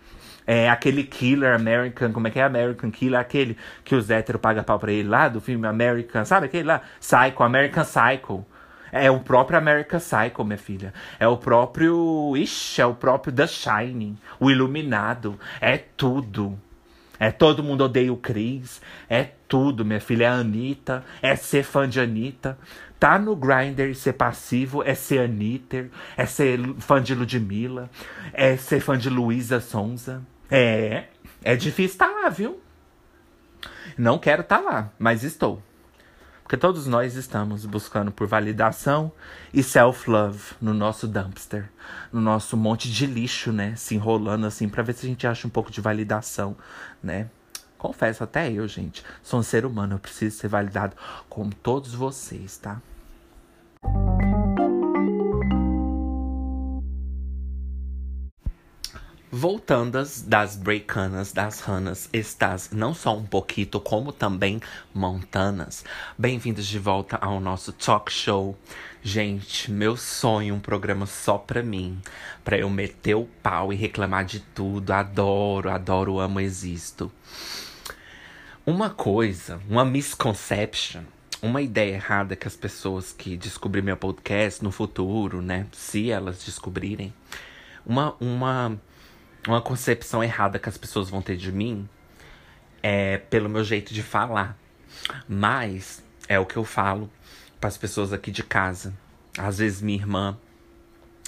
é aquele Killer American, como é que é American Killer? Aquele que os héteros pagam pau pra ele lá, do filme American, sabe aquele lá? Psycho, American Psycho. É o próprio American Psycho, minha filha. É o próprio. Ixi, é o próprio The Shining. O Iluminado. É tudo. É todo mundo odeia o Chris. É tudo, minha filha. É a Anitta. É ser fã de Anitta. Tá no Grindr ser passivo é ser Anitta. É ser fã de Ludmilla. É ser fã de Luísa Sonza. É. É difícil estar tá lá, viu? Não quero estar tá lá, mas estou. Porque todos nós estamos buscando por validação e self-love no nosso dumpster, no nosso monte de lixo, né? Se enrolando assim para ver se a gente acha um pouco de validação, né? Confesso, até eu, gente, sou um ser humano, eu preciso ser validado como todos vocês, tá? Voltandas das breakanas, das ranas, estás não só um pouquinho, como também montanas. Bem-vindos de volta ao nosso talk show. Gente, meu sonho, um programa só pra mim. Pra eu meter o pau e reclamar de tudo. Adoro, adoro, amo, existo. Uma coisa, uma misconception, uma ideia errada que as pessoas que descobrem meu podcast no futuro, né? Se elas descobrirem. Uma, uma uma concepção errada que as pessoas vão ter de mim é pelo meu jeito de falar. Mas é o que eu falo para as pessoas aqui de casa. Às vezes minha irmã,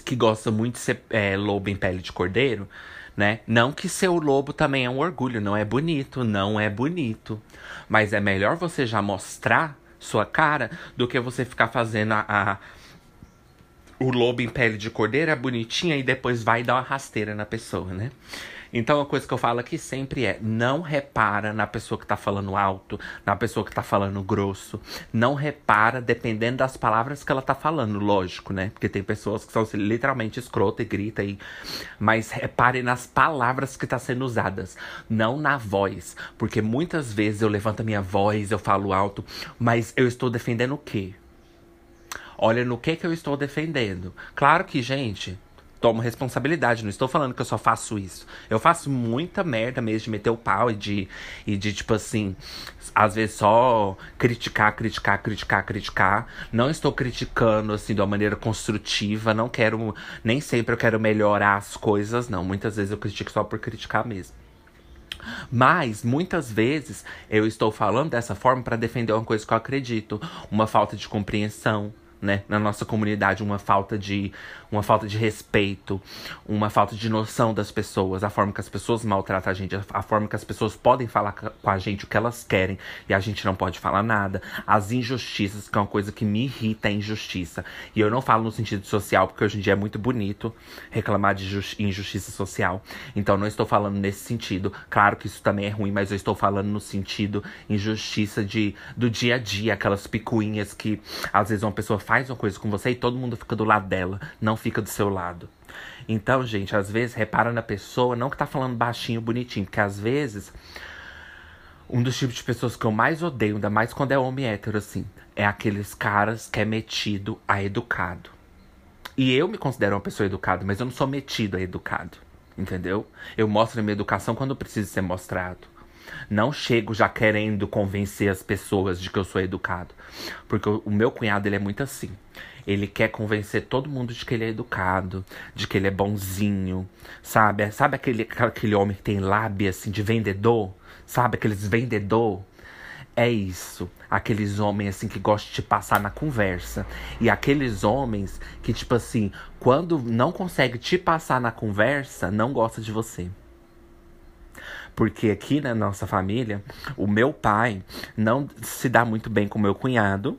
que gosta muito de ser é, lobo em pele de cordeiro, né? Não que ser o lobo também é um orgulho, não é bonito, não é bonito. Mas é melhor você já mostrar sua cara do que você ficar fazendo a, a o lobo em pele de cordeiro é bonitinha e depois vai dar uma rasteira na pessoa, né? Então a coisa que eu falo aqui sempre é: não repara na pessoa que tá falando alto, na pessoa que tá falando grosso. Não repara dependendo das palavras que ela tá falando, lógico, né? Porque tem pessoas que são assim, literalmente escrota e grita aí. Mas repare nas palavras que tá sendo usadas, não na voz. Porque muitas vezes eu levanto a minha voz, eu falo alto, mas eu estou defendendo o quê? Olha no que que eu estou defendendo. Claro que, gente, tomo responsabilidade. Não estou falando que eu só faço isso. Eu faço muita merda mesmo de meter o pau e de, e de tipo assim, às vezes só criticar, criticar, criticar, criticar. Não estou criticando assim de uma maneira construtiva. Não quero, nem sempre eu quero melhorar as coisas, não. Muitas vezes eu critico só por criticar mesmo. Mas muitas vezes eu estou falando dessa forma para defender uma coisa que eu acredito, uma falta de compreensão, né, na nossa comunidade, uma falta de uma falta de respeito, uma falta de noção das pessoas, a forma que as pessoas maltratam a gente, a forma que as pessoas podem falar com a gente o que elas querem e a gente não pode falar nada, as injustiças, que é uma coisa que me irrita, é injustiça. E eu não falo no sentido social, porque hoje em dia é muito bonito reclamar de injustiça social. Então não estou falando nesse sentido. Claro que isso também é ruim, mas eu estou falando no sentido injustiça de do dia a dia, aquelas picuinhas que às vezes uma pessoa faz uma coisa com você e todo mundo fica do lado dela. Não fica do seu lado. Então, gente, às vezes repara na pessoa, não que tá falando baixinho, bonitinho, porque às vezes um dos tipos de pessoas que eu mais odeio, ainda mais quando é homem hétero, assim, é aqueles caras que é metido a educado. E eu me considero uma pessoa educada, mas eu não sou metido a educado, entendeu? Eu mostro a minha educação quando preciso ser mostrado. Não chego já querendo convencer as pessoas de que eu sou educado. Porque o meu cunhado, ele é muito assim. Ele quer convencer todo mundo de que ele é educado, de que ele é bonzinho, sabe? Sabe aquele, aquele homem que tem lábia, assim, de vendedor? Sabe? Aqueles vendedor? É isso. Aqueles homens, assim, que gostam de passar na conversa. E aqueles homens que, tipo assim, quando não consegue te passar na conversa, não gosta de você. Porque aqui na nossa família, o meu pai não se dá muito bem com o meu cunhado.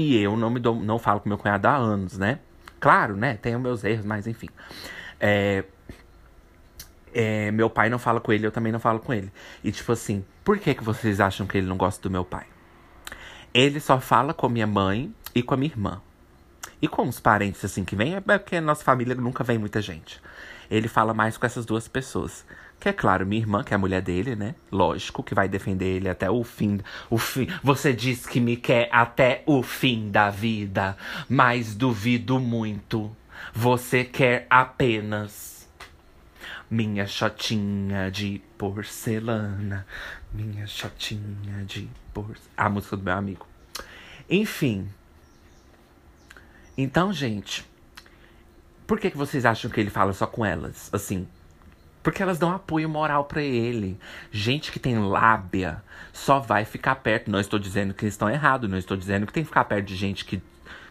E eu não me dou, não falo com meu cunhado há anos, né? Claro, né? Tenho meus erros, mas enfim. É, é, meu pai não fala com ele, eu também não falo com ele. E tipo assim, por que, que vocês acham que ele não gosta do meu pai? Ele só fala com minha mãe e com a minha irmã. E com os parentes, assim, que vem, é porque a nossa família nunca vem muita gente. Ele fala mais com essas duas pessoas. Que é claro, minha irmã, que é a mulher dele, né? Lógico, que vai defender ele até o fim. O fim. Você diz que me quer até o fim da vida, mas duvido muito. Você quer apenas minha chotinha de porcelana. Minha chotinha de porcelana. A música do meu amigo. Enfim. Então, gente. Por que, que vocês acham que ele fala só com elas? Assim, porque elas dão apoio moral para ele. Gente que tem lábia só vai ficar perto. Não estou dizendo que eles estão errados, não estou dizendo que tem que ficar perto de gente que,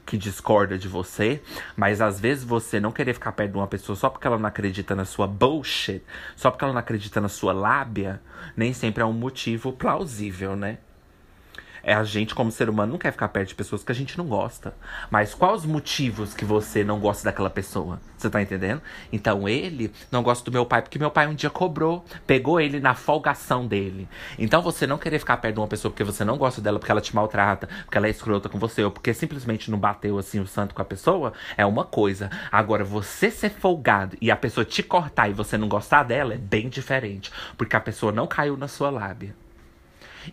que discorda de você. Mas às vezes você não querer ficar perto de uma pessoa só porque ela não acredita na sua bullshit, só porque ela não acredita na sua lábia, nem sempre é um motivo plausível, né? É a gente, como ser humano, não quer ficar perto de pessoas que a gente não gosta. Mas quais os motivos que você não gosta daquela pessoa? Você tá entendendo? Então ele não gosta do meu pai porque meu pai um dia cobrou, pegou ele na folgação dele. Então você não querer ficar perto de uma pessoa porque você não gosta dela, porque ela te maltrata, porque ela é escrota com você, ou porque simplesmente não bateu assim o santo com a pessoa, é uma coisa. Agora, você ser folgado e a pessoa te cortar e você não gostar dela é bem diferente. Porque a pessoa não caiu na sua lábia.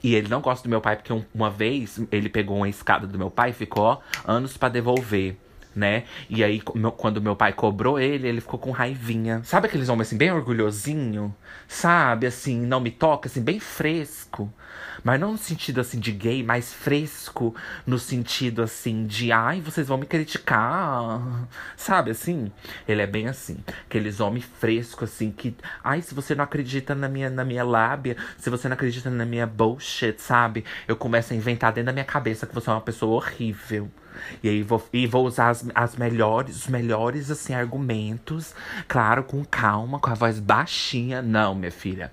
E ele não gosta do meu pai, porque uma vez ele pegou uma escada do meu pai e ficou anos para devolver. Né? E aí, quando meu pai cobrou ele, ele ficou com raivinha. Sabe aqueles homens assim, bem orgulhosinho? Sabe, assim, não me toca, assim, bem fresco. Mas não no sentido assim de gay, mais fresco, no sentido assim de ai, vocês vão me criticar. Sabe assim? Ele é bem assim. Aqueles homens frescos, assim, que. Ai, se você não acredita na minha, na minha lábia, se você não acredita na minha bullshit, sabe? Eu começo a inventar dentro da minha cabeça que você é uma pessoa horrível. E aí vou, e vou usar as, as melhores, os melhores assim, argumentos, claro, com calma, com a voz baixinha. Não, minha filha.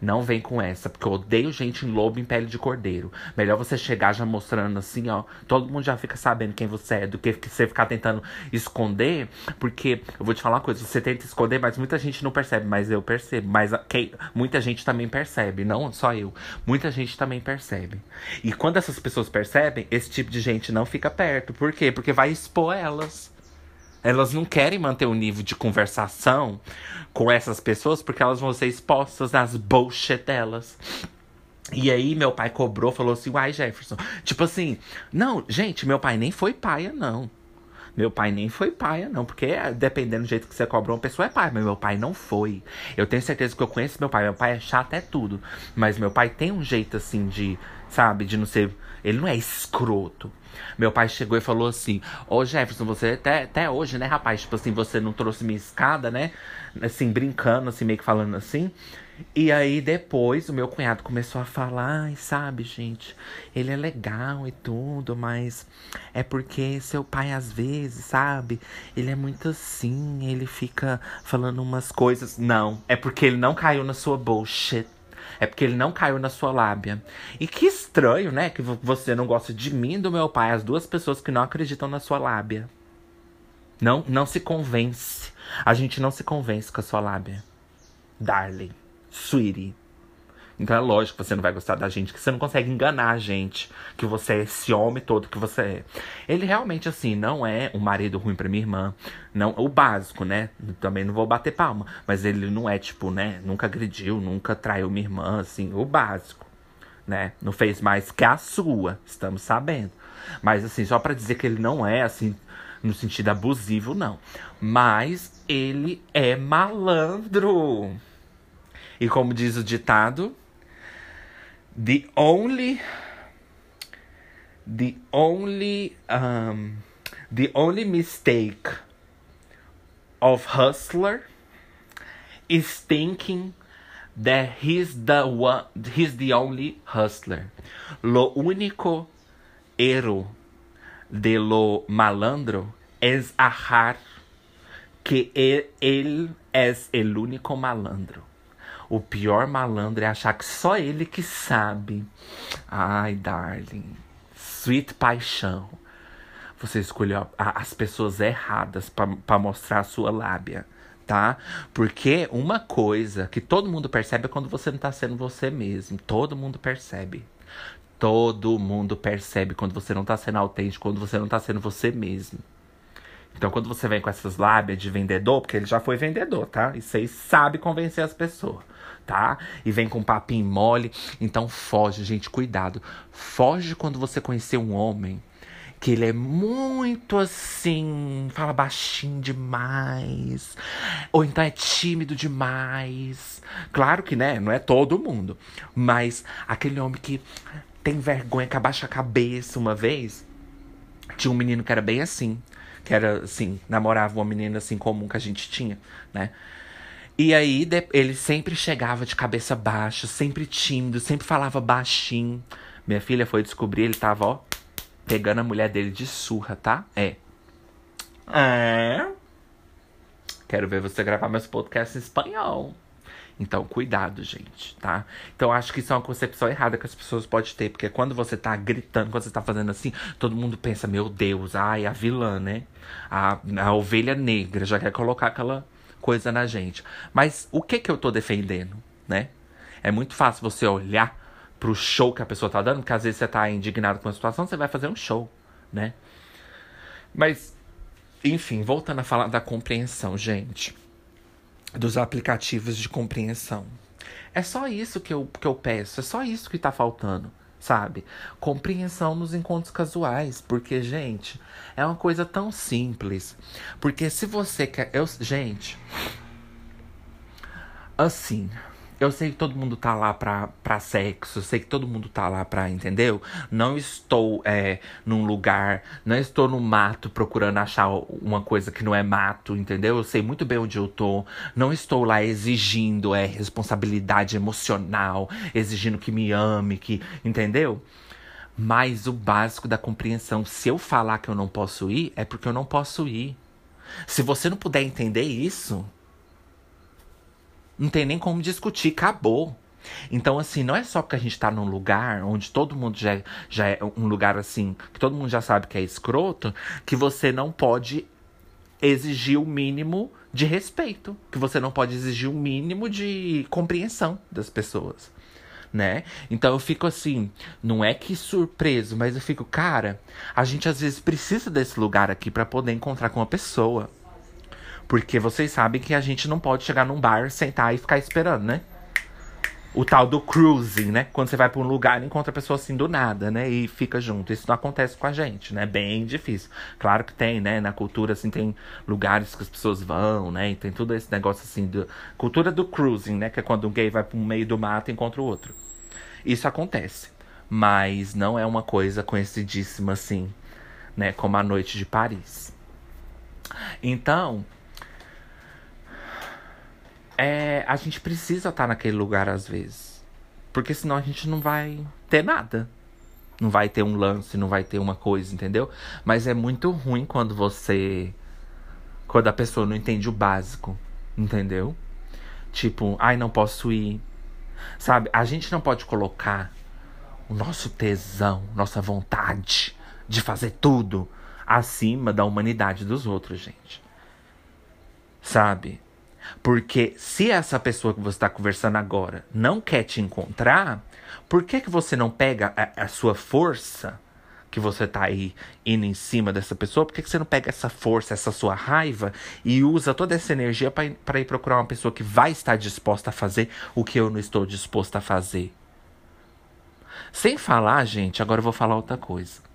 Não vem com essa, porque eu odeio gente em lobo em pele de cordeiro. Melhor você chegar já mostrando assim, ó. Todo mundo já fica sabendo quem você é, do que você ficar tentando esconder. Porque, eu vou te falar uma coisa, você tenta esconder, mas muita gente não percebe, mas eu percebo. Mas quem, muita gente também percebe, não só eu. Muita gente também percebe. E quando essas pessoas percebem, esse tipo de gente não fica perto. Por quê? Porque vai expor elas. Elas não querem manter o um nível de conversação com essas pessoas porque elas vão ser expostas nas bullshit delas. E aí meu pai cobrou, falou assim, uai, Jefferson. Tipo assim, não, gente, meu pai nem foi paia, não. Meu pai nem foi paia, não. Porque dependendo do jeito que você cobra, uma pessoa é pai. Mas meu pai não foi. Eu tenho certeza que eu conheço meu pai. Meu pai é chato, é tudo. Mas meu pai tem um jeito assim de, sabe, de não ser. Ele não é escroto. Meu pai chegou e falou assim: Ô Jefferson, você até, até hoje, né, rapaz? Tipo assim, você não trouxe minha escada, né? Assim, brincando, assim, meio que falando assim. E aí depois o meu cunhado começou a falar, sabe, gente, ele é legal e tudo, mas é porque seu pai às vezes, sabe, ele é muito assim, ele fica falando umas coisas. Não, é porque ele não caiu na sua bullshit. É porque ele não caiu na sua lábia. E que estranho, né? Que você não gosta de mim e do meu pai, as duas pessoas que não acreditam na sua lábia. Não, não se convence. A gente não se convence com a sua lábia. Darling, sweetie. Então é lógico que você não vai gostar da gente, que você não consegue enganar a gente, que você é esse homem todo que você é. Ele realmente, assim, não é um marido ruim pra minha irmã. Não, o básico, né? Também não vou bater palma. Mas ele não é, tipo, né? Nunca agrediu, nunca traiu minha irmã, assim, o básico. Né? Não fez mais que a sua, estamos sabendo. Mas assim, só para dizer que ele não é assim no sentido abusivo, não. Mas ele é malandro. E como diz o ditado, The only the only um the only mistake of hustler is thinking that he's the one he's the only hustler. Lo único erro de lo malandro es achar que ele é el único malandro. O pior malandro é achar que só ele que sabe. Ai, darling. Sweet paixão. Você escolheu as pessoas erradas para mostrar a sua lábia, tá? Porque uma coisa que todo mundo percebe é quando você não tá sendo você mesmo. Todo mundo percebe. Todo mundo percebe quando você não tá sendo autêntico, quando você não tá sendo você mesmo. Então, quando você vem com essas lábias de vendedor, porque ele já foi vendedor, tá? E vocês sabe convencer as pessoas, tá? E vem com papinho mole. Então, foge, gente, cuidado. Foge quando você conhecer um homem que ele é muito assim, fala baixinho demais, ou então é tímido demais. Claro que, né, não é todo mundo, mas aquele homem que tem vergonha, que abaixa a cabeça uma vez. Tinha um menino que era bem assim, que era assim, namorava uma menina assim comum que a gente tinha, né? E aí ele sempre chegava de cabeça baixa, sempre tímido, sempre falava baixinho. Minha filha foi descobrir, ele tava, ó, pegando a mulher dele de surra, tá? É. É. Quero ver você gravar meus podcasts em espanhol. Então, cuidado, gente, tá? Então, acho que isso é uma concepção errada que as pessoas podem ter. Porque quando você tá gritando, quando você tá fazendo assim, todo mundo pensa, meu Deus, ai, a vilã, né? A, a ovelha negra já quer colocar aquela coisa na gente. Mas o que que eu tô defendendo, né? É muito fácil você olhar pro show que a pessoa tá dando, porque às vezes você tá indignado com a situação, você vai fazer um show, né? Mas, enfim, voltando a falar da compreensão, gente. Dos aplicativos de compreensão. É só isso que eu, que eu peço, é só isso que tá faltando, sabe? Compreensão nos encontros casuais, porque, gente, é uma coisa tão simples. Porque se você quer. Eu, gente. Assim, eu sei que todo mundo tá lá pra, pra sexo, eu sei que todo mundo tá lá pra, entendeu? Não estou é, num lugar, não estou no mato procurando achar uma coisa que não é mato, entendeu? Eu sei muito bem onde eu tô. Não estou lá exigindo é, responsabilidade emocional, exigindo que me ame, que. Entendeu? Mas o básico da compreensão, se eu falar que eu não posso ir, é porque eu não posso ir. Se você não puder entender isso, não tem nem como discutir, acabou. Então, assim, não é só porque a gente tá num lugar onde todo mundo já, é, já é um lugar assim, que todo mundo já sabe que é escroto, que você não pode exigir o mínimo de respeito, que você não pode exigir o mínimo de compreensão das pessoas, né? Então eu fico assim, não é que surpreso, mas eu fico, cara, a gente às vezes precisa desse lugar aqui para poder encontrar com uma pessoa. Porque vocês sabem que a gente não pode chegar num bar, sentar e ficar esperando, né? O tal do cruising, né? Quando você vai para um lugar e encontra a pessoa assim do nada, né? E fica junto. Isso não acontece com a gente, né? Bem difícil. Claro que tem, né? Na cultura, assim, tem lugares que as pessoas vão, né? E tem tudo esse negócio assim. Do... Cultura do cruising, né? Que é quando um gay vai para um meio do mato e encontra o outro. Isso acontece. Mas não é uma coisa conhecidíssima assim, né? Como a noite de Paris. Então, é, a gente precisa estar tá naquele lugar às vezes. Porque senão a gente não vai ter nada. Não vai ter um lance, não vai ter uma coisa, entendeu? Mas é muito ruim quando você. Quando a pessoa não entende o básico, entendeu? Tipo, ai, não posso ir. Sabe? A gente não pode colocar o nosso tesão, nossa vontade de fazer tudo acima da humanidade dos outros, gente. Sabe? Porque se essa pessoa que você está conversando agora não quer te encontrar, por que, que você não pega a, a sua força que você tá aí indo em cima dessa pessoa? Por que, que você não pega essa força, essa sua raiva e usa toda essa energia para ir procurar uma pessoa que vai estar disposta a fazer o que eu não estou disposta a fazer? Sem falar, gente, agora eu vou falar outra coisa.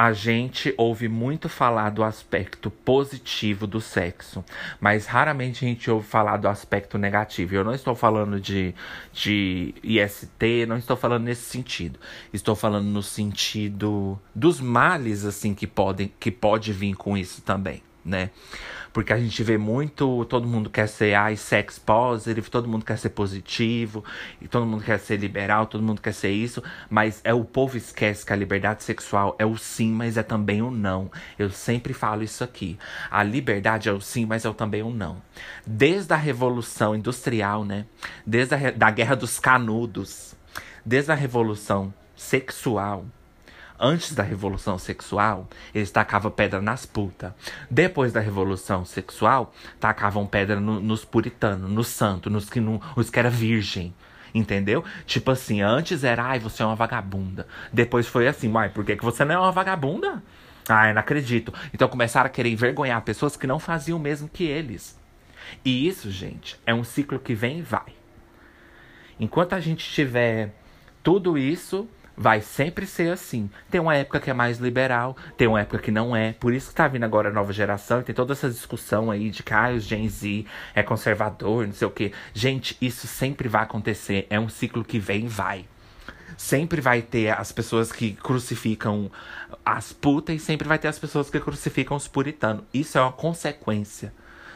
A gente ouve muito falar do aspecto positivo do sexo, mas raramente a gente ouve falar do aspecto negativo. Eu não estou falando de, de IST, não estou falando nesse sentido. Estou falando no sentido dos males assim que podem que pode vir com isso também, né? Porque a gente vê muito, todo mundo quer ser ai, sex positive, todo mundo quer ser positivo, e todo mundo quer ser liberal, todo mundo quer ser isso, mas é o povo esquece que a liberdade sexual é o sim, mas é também o não. Eu sempre falo isso aqui. A liberdade é o sim, mas é também o não. Desde a revolução industrial, né? Desde a da guerra dos canudos, desde a revolução sexual, Antes da revolução sexual, eles tacavam pedra nas putas. Depois da revolução sexual, tacavam pedra no, nos puritanos, nos santos, nos que, não, os que era virgem. Entendeu? Tipo assim, antes era, ai, você é uma vagabunda. Depois foi assim, uai, por que, que você não é uma vagabunda? Ai, não acredito. Então começaram a querer envergonhar pessoas que não faziam o mesmo que eles. E isso, gente, é um ciclo que vem e vai. Enquanto a gente tiver tudo isso, Vai sempre ser assim. Tem uma época que é mais liberal, tem uma época que não é. Por isso que tá vindo agora a nova geração e tem toda essa discussão aí de que ah, o Gen Z é conservador, não sei o quê. Gente, isso sempre vai acontecer. É um ciclo que vem e vai. Sempre vai ter as pessoas que crucificam as putas e sempre vai ter as pessoas que crucificam os puritanos. Isso é uma consequência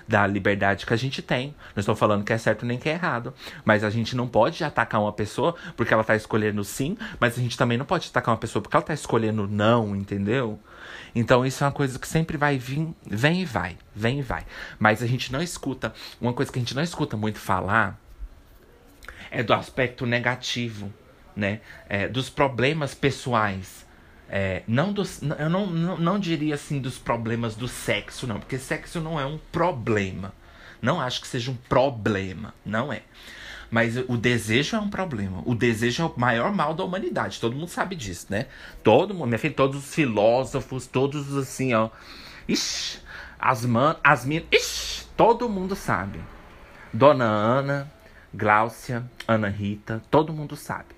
da liberdade que a gente tem. Não estou falando que é certo nem que é errado. Mas a gente não pode atacar uma pessoa porque ela está escolhendo sim, mas a gente também não pode atacar uma pessoa porque ela está escolhendo não, entendeu? Então isso é uma coisa que sempre vai vir, vem e vai, vem e vai. Mas a gente não escuta, uma coisa que a gente não escuta muito falar é do aspecto negativo, né? É, dos problemas pessoais é, não dos, eu não, não, não diria assim dos problemas do sexo, não, porque sexo não é um problema. Não acho que seja um problema, não é. Mas o desejo é um problema. O desejo é o maior mal da humanidade. Todo mundo sabe disso, né? Todo mundo, minha filha, todos os filósofos, todos assim, ó. Ixi, as man, as minas, ixi, todo mundo sabe. Dona Ana, Gláucia, Ana Rita, todo mundo sabe.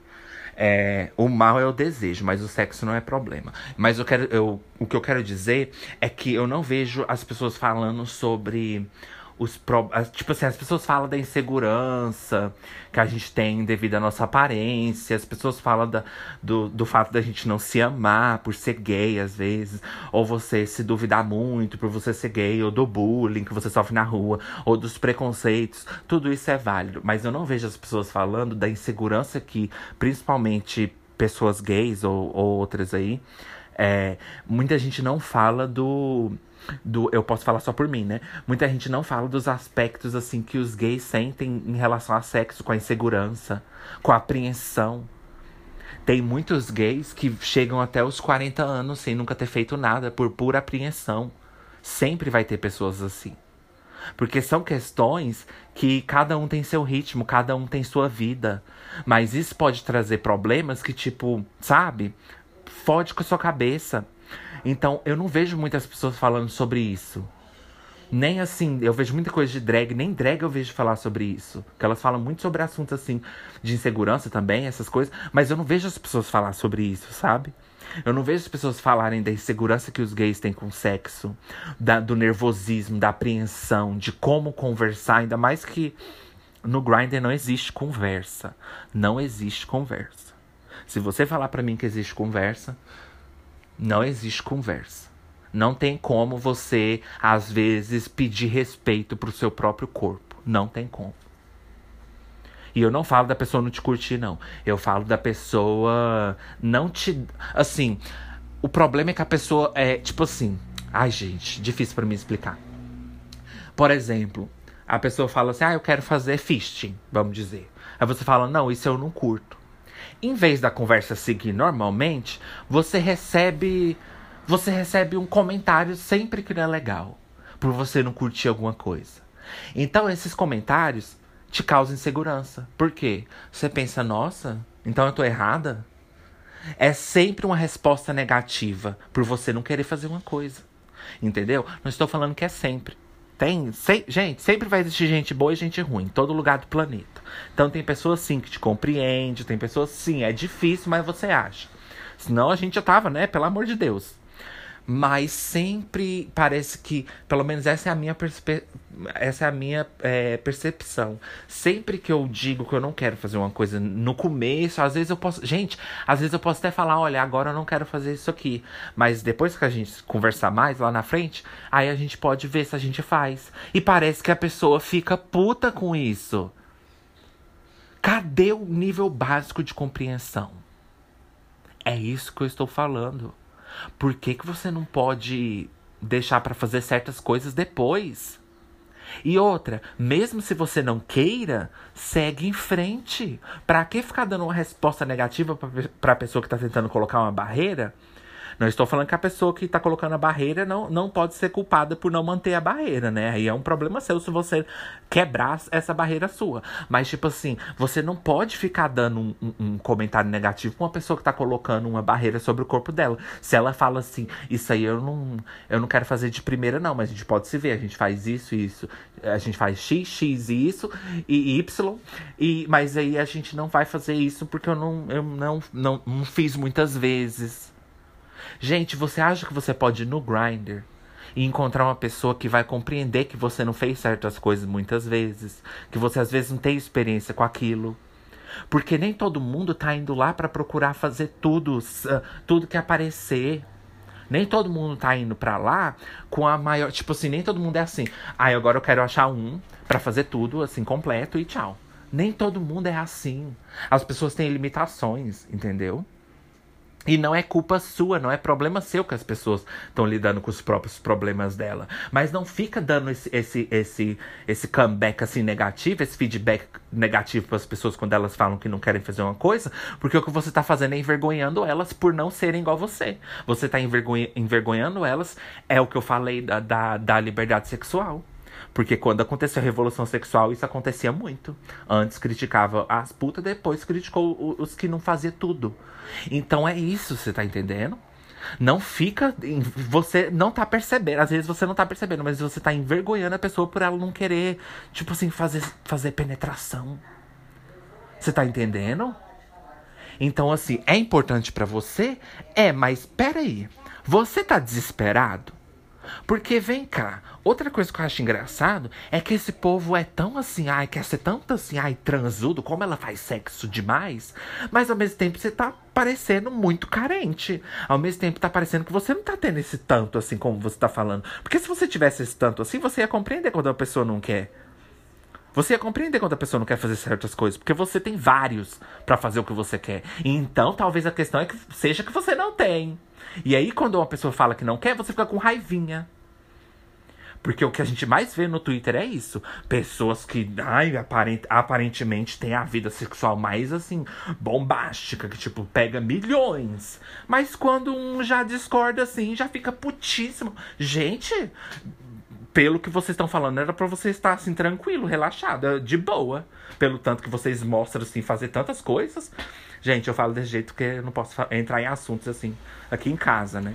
É, o mal é o desejo, mas o sexo não é problema. Mas eu quero, eu, o que eu quero dizer é que eu não vejo as pessoas falando sobre os pro... tipo assim, as pessoas falam da insegurança que a gente tem devido à nossa aparência, as pessoas falam da, do, do fato da gente não se amar por ser gay às vezes, ou você se duvidar muito por você ser gay, ou do bullying que você sofre na rua, ou dos preconceitos, tudo isso é válido, mas eu não vejo as pessoas falando da insegurança que, principalmente pessoas gays ou, ou outras aí, é, muita gente não fala do do eu posso falar só por mim, né? Muita gente não fala dos aspectos assim que os gays sentem em relação a sexo, com a insegurança, com a apreensão. Tem muitos gays que chegam até os 40 anos sem nunca ter feito nada por pura apreensão. Sempre vai ter pessoas assim. Porque são questões que cada um tem seu ritmo, cada um tem sua vida. Mas isso pode trazer problemas que, tipo, sabe? Fode com a sua cabeça. Então, eu não vejo muitas pessoas falando sobre isso. Nem assim, eu vejo muita coisa de drag, nem drag eu vejo falar sobre isso. Que elas falam muito sobre assuntos assim, de insegurança também, essas coisas. Mas eu não vejo as pessoas falar sobre isso, sabe? Eu não vejo as pessoas falarem da insegurança que os gays têm com o sexo, da, do nervosismo, da apreensão, de como conversar, ainda mais que no Grindr não existe conversa. Não existe conversa. Se você falar para mim que existe conversa, não existe conversa. Não tem como você, às vezes, pedir respeito pro seu próprio corpo. Não tem como. E eu não falo da pessoa não te curtir, não. Eu falo da pessoa não te. Assim, o problema é que a pessoa é, tipo assim. Ai, gente, difícil para mim explicar. Por exemplo, a pessoa fala assim: ah, eu quero fazer fisting, vamos dizer. Aí você fala: não, isso eu não curto. Em vez da conversa seguir normalmente, você recebe você recebe um comentário sempre que não é legal, por você não curtir alguma coisa. Então esses comentários te causam insegurança. Por quê? Você pensa, nossa, então eu tô errada? É sempre uma resposta negativa por você não querer fazer uma coisa. Entendeu? Não estou falando que é sempre. Tem, se, gente, sempre vai existir gente boa e gente ruim, em todo lugar do planeta. Então tem pessoas sim que te compreende, tem pessoas sim, é difícil, mas você acha. Senão a gente já tava, né? Pelo amor de Deus. Mas sempre parece que, pelo menos essa é a minha, perspe essa é a minha é, percepção. Sempre que eu digo que eu não quero fazer uma coisa no começo, às vezes eu posso. Gente, às vezes eu posso até falar: olha, agora eu não quero fazer isso aqui. Mas depois que a gente conversar mais lá na frente, aí a gente pode ver se a gente faz. E parece que a pessoa fica puta com isso. Cadê o nível básico de compreensão? É isso que eu estou falando. Por que, que você não pode deixar para fazer certas coisas depois? E outra, mesmo se você não queira, segue em frente. Para que ficar dando uma resposta negativa para a pessoa que está tentando colocar uma barreira? Não estou falando que a pessoa que está colocando a barreira não, não pode ser culpada por não manter a barreira, né? Aí é um problema seu se você quebrar essa barreira sua. Mas, tipo assim, você não pode ficar dando um, um, um comentário negativo pra uma pessoa que está colocando uma barreira sobre o corpo dela. Se ela fala assim, isso aí eu não, eu não quero fazer de primeira, não, mas a gente pode se ver, a gente faz isso isso. A gente faz X, X e isso, e Y, e, mas aí a gente não vai fazer isso porque eu não, eu não, não, não fiz muitas vezes. Gente, você acha que você pode ir no Grindr e encontrar uma pessoa que vai compreender que você não fez certas coisas muitas vezes, que você às vezes não tem experiência com aquilo? Porque nem todo mundo tá indo lá para procurar fazer tudo, tudo que aparecer. Nem todo mundo tá indo para lá com a maior, tipo assim, nem todo mundo é assim. Ah, agora eu quero achar um para fazer tudo assim completo e tchau. Nem todo mundo é assim. As pessoas têm limitações, entendeu? E não é culpa sua, não é problema seu que as pessoas estão lidando com os próprios problemas dela. Mas não fica dando esse, esse, esse, esse comeback assim negativo, esse feedback negativo para as pessoas quando elas falam que não querem fazer uma coisa, porque o que você está fazendo é envergonhando elas por não serem igual você. Você está envergonha, envergonhando elas, é o que eu falei da, da, da liberdade sexual. Porque quando aconteceu a revolução sexual, isso acontecia muito. Antes criticava as putas, depois criticou os que não faziam tudo. Então é isso, você tá entendendo? Não fica. Você não tá percebendo. Às vezes você não tá percebendo, mas você tá envergonhando a pessoa por ela não querer, tipo assim, fazer, fazer penetração. Você tá entendendo? Então, assim, é importante para você? É, mas peraí. Você tá desesperado? Porque vem cá, outra coisa que eu acho engraçado é que esse povo é tão assim, ai, quer ser tanto assim, ai, transudo, como ela faz sexo demais, mas ao mesmo tempo você tá parecendo muito carente. Ao mesmo tempo tá parecendo que você não tá tendo esse tanto assim como você tá falando. Porque se você tivesse esse tanto assim, você ia compreender quando a pessoa não quer. Você ia compreender quando a pessoa não quer fazer certas coisas, porque você tem vários para fazer o que você quer. Então, talvez a questão é que seja que você não tem. E aí, quando uma pessoa fala que não quer, você fica com raivinha. Porque o que a gente mais vê no Twitter é isso. Pessoas que, ai, aparent, aparentemente têm a vida sexual mais, assim, bombástica, que, tipo, pega milhões. Mas quando um já discorda, assim, já fica putíssimo. Gente, pelo que vocês estão falando, era para você estar, assim, tranquilo, relaxado, de boa. Pelo tanto que vocês mostram, assim, fazer tantas coisas. Gente, eu falo desse jeito porque eu não posso entrar em assuntos assim aqui em casa, né?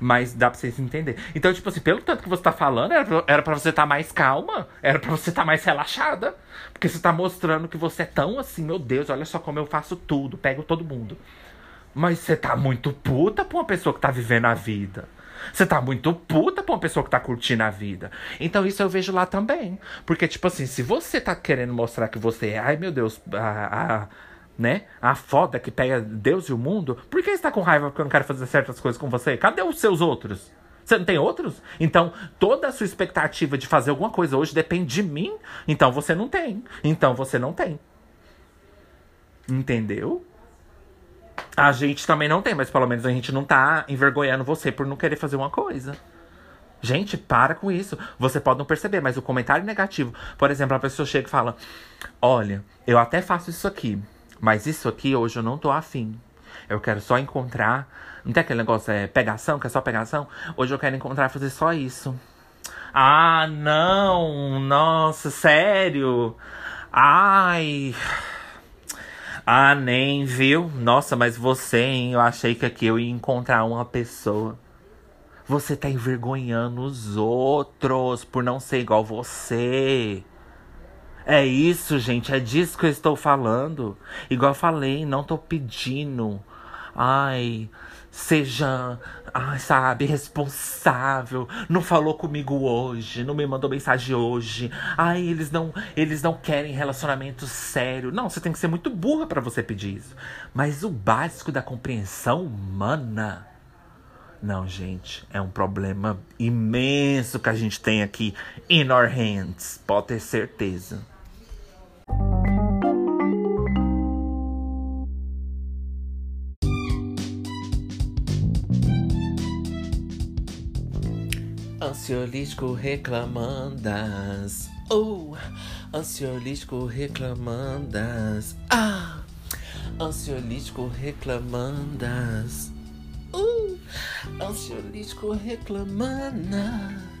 Mas dá pra vocês entenderem. Então, tipo assim, pelo tanto que você tá falando, era pra, você estar tá mais calma, era pra você estar tá mais relaxada. Porque você tá mostrando que você é tão assim, meu Deus, olha só como eu faço tudo, pego todo mundo. Mas você tá muito puta pra uma pessoa que tá vivendo a vida. Você tá muito puta pra uma pessoa que tá curtindo a vida. Então isso eu vejo lá também. Porque, tipo assim, se você tá querendo mostrar que você é, ai meu Deus, a, a né? A foda que pega Deus e o mundo. Por que você tá com raiva porque eu não quero fazer certas coisas com você? Cadê os seus outros? Você não tem outros? Então, toda a sua expectativa de fazer alguma coisa hoje depende de mim. Então você não tem. Então você não tem. Entendeu? A gente também não tem, mas pelo menos a gente não tá envergonhando você por não querer fazer uma coisa. Gente, para com isso. Você pode não perceber, mas o comentário negativo, por exemplo, a pessoa chega e fala: Olha, eu até faço isso aqui, mas isso aqui hoje eu não tô afim. Eu quero só encontrar. Não tem aquele negócio, é pegação, que é só pegação? Hoje eu quero encontrar fazer só isso. Ah, não! Nossa, sério? Ai. Ah, nem, viu? Nossa, mas você, hein? Eu achei que aqui eu ia encontrar uma pessoa. Você tá envergonhando os outros por não ser igual você. É isso, gente, é disso que eu estou falando. Igual eu falei, não tô pedindo Ai, seja, ai, sabe, responsável. Não falou comigo hoje, não me mandou mensagem hoje. Ai, eles não, eles não querem relacionamento sério. Não, você tem que ser muito burra para você pedir isso. Mas o básico da compreensão humana não, gente, é um problema imenso que a gente tem aqui in our hands, pode ter certeza. Ansiolítico reclamandas. Oh, ansiolítico reclamandas. Ah, ansiolítico reclamandas. Uh, ansiolítico reclamanas.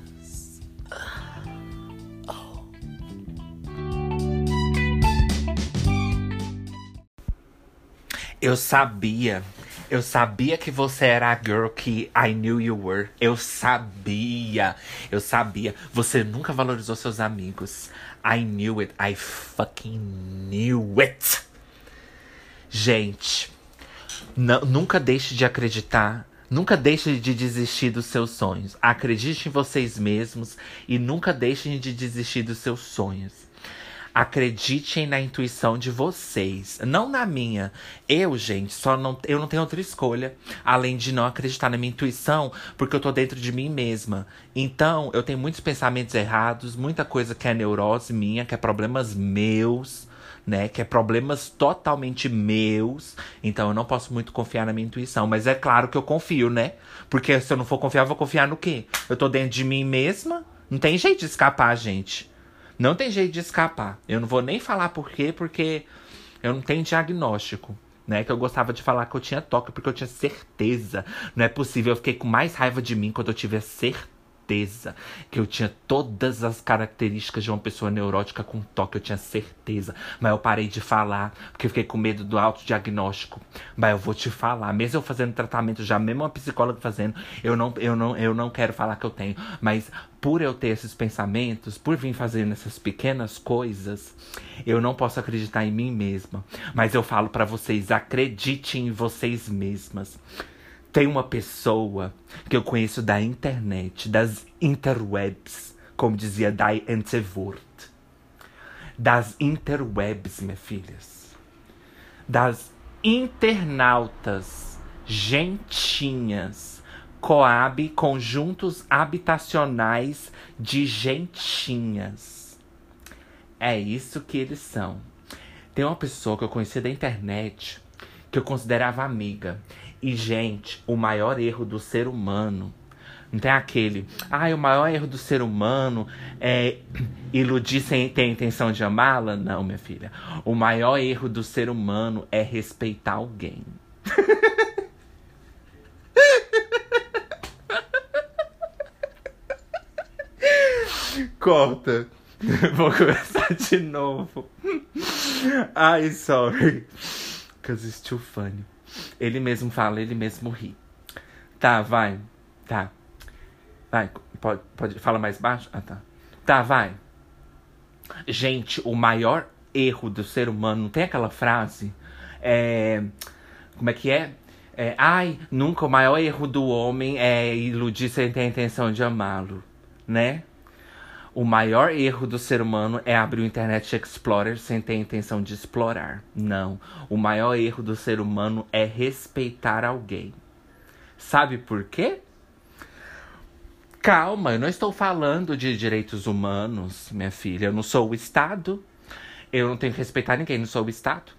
Eu sabia. Eu sabia que você era a girl que I knew you were. Eu sabia. Eu sabia. Você nunca valorizou seus amigos. I knew it. I fucking knew it. Gente, nunca deixe de acreditar. Nunca deixe de desistir dos seus sonhos. Acredite em vocês mesmos e nunca deixem de desistir dos seus sonhos. Acreditem na intuição de vocês, não na minha. Eu, gente, só não, eu não tenho outra escolha além de não acreditar na minha intuição, porque eu tô dentro de mim mesma. Então, eu tenho muitos pensamentos errados, muita coisa que é neurose minha, que é problemas meus né? Que é problemas totalmente meus. Então eu não posso muito confiar na minha intuição. Mas é claro que eu confio, né? Porque se eu não for confiar, eu vou confiar no quê? Eu tô dentro de mim mesma. Não tem jeito de escapar, gente. Não tem jeito de escapar. Eu não vou nem falar por quê, porque eu não tenho diagnóstico. Né, que eu gostava de falar que eu tinha toque, porque eu tinha certeza. Não é possível, eu fiquei com mais raiva de mim quando eu tive certeza certeza que eu tinha todas as características de uma pessoa neurótica com toque, eu tinha certeza. Mas eu parei de falar, porque eu fiquei com medo do autodiagnóstico. Mas eu vou te falar, mesmo eu fazendo tratamento já, mesmo uma psicóloga fazendo, eu não, eu não, eu não quero falar que eu tenho. Mas por eu ter esses pensamentos, por vir fazendo essas pequenas coisas, eu não posso acreditar em mim mesma. Mas eu falo para vocês, acreditem em vocês mesmas. Tem uma pessoa que eu conheço da internet, das interwebs, como dizia Dai Entzevoort. Das interwebs, minhas filhas. Das internautas, gentinhas. Coab, conjuntos habitacionais de gentinhas. É isso que eles são. Tem uma pessoa que eu conhecia da internet que eu considerava amiga. E, gente, o maior erro do ser humano. Não tem aquele. Ah, o maior erro do ser humano é iludir sem ter a intenção de amá-la? Não, minha filha. O maior erro do ser humano é respeitar alguém. Corta. Vou começar de novo. Ai, sorry. Cause it's too funny. Ele mesmo fala, ele mesmo ri. Tá, vai. Tá. Vai, pode, pode. Fala mais baixo? Ah, tá. Tá, vai. Gente, o maior erro do ser humano, não tem aquela frase? É. Como é que é? É, ai, nunca o maior erro do homem é iludir sem ter a intenção de amá-lo, né? O maior erro do ser humano é abrir o Internet Explorer sem ter a intenção de explorar. Não. O maior erro do ser humano é respeitar alguém. Sabe por quê? Calma, eu não estou falando de direitos humanos, minha filha. Eu não sou o Estado. Eu não tenho que respeitar ninguém, não sou o Estado.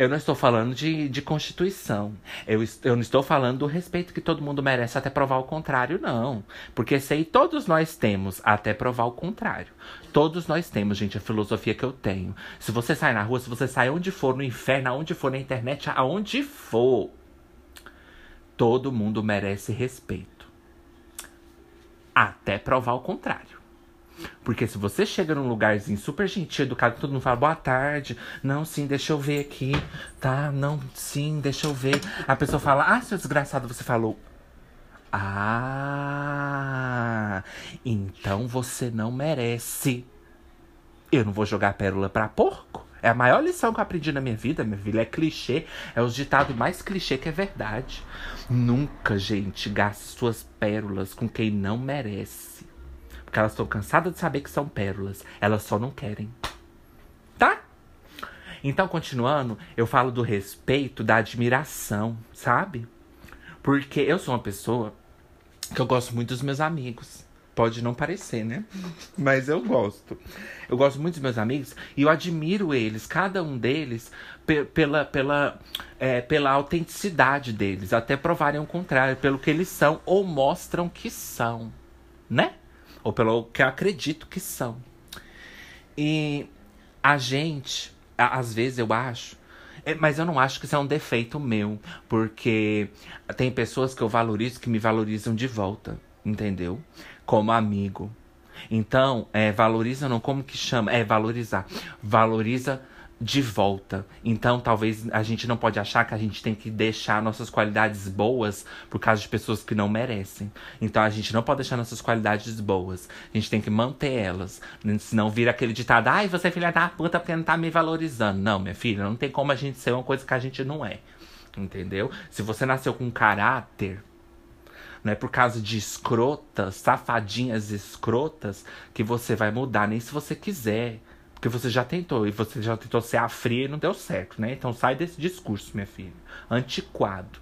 Eu não estou falando de, de Constituição. Eu, eu não estou falando do respeito que todo mundo merece até provar o contrário, não. Porque sei todos nós temos até provar o contrário. Todos nós temos, gente, a filosofia que eu tenho. Se você sai na rua, se você sai onde for, no inferno, aonde for, na internet, aonde for, todo mundo merece respeito. Até provar o contrário. Porque se você chega num lugarzinho super gentil, educado, todo mundo fala boa tarde. Não, sim, deixa eu ver aqui. Tá, não, sim, deixa eu ver. A pessoa fala, ah, seu desgraçado, você falou. Ah, então você não merece. Eu não vou jogar pérola pra porco. É a maior lição que eu aprendi na minha vida, minha filha. É clichê. É o ditado mais clichê que é verdade. Nunca, gente, gaste suas pérolas com quem não merece. Porque elas estão cansadas de saber que são pérolas. Elas só não querem. Tá? Então, continuando, eu falo do respeito, da admiração, sabe? Porque eu sou uma pessoa que eu gosto muito dos meus amigos. Pode não parecer, né? Mas eu gosto. Eu gosto muito dos meus amigos e eu admiro eles, cada um deles, pela, pela, é, pela autenticidade deles, até provarem o contrário, pelo que eles são ou mostram que são, né? Ou pelo que eu acredito que são. E a gente, às vezes eu acho, é, mas eu não acho que isso é um defeito meu, porque tem pessoas que eu valorizo que me valorizam de volta, entendeu? Como amigo. Então, é, valoriza não como que chama? É valorizar. Valoriza de volta. Então, talvez a gente não pode achar que a gente tem que deixar nossas qualidades boas por causa de pessoas que não merecem. Então, a gente não pode deixar nossas qualidades boas. A gente tem que manter elas. Senão vira aquele ditado: ai, você é filha da puta porque não tá me valorizando. Não, minha filha, não tem como a gente ser uma coisa que a gente não é. Entendeu? Se você nasceu com caráter, não é por causa de escrotas, safadinhas escrotas, que você vai mudar, nem se você quiser. Porque você já tentou, e você já tentou ser a fria e não deu certo, né? Então sai desse discurso, minha filha. Antiquado.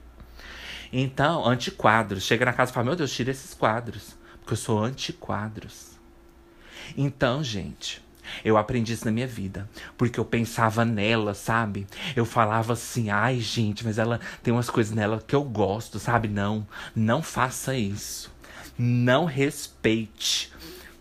Então, antiquadros. Chega na casa e fala, meu Deus, tira esses quadros. Porque eu sou antiquadros. Então, gente, eu aprendi isso na minha vida. Porque eu pensava nela, sabe? Eu falava assim, ai, gente, mas ela tem umas coisas nela que eu gosto, sabe? Não, não faça isso. Não respeite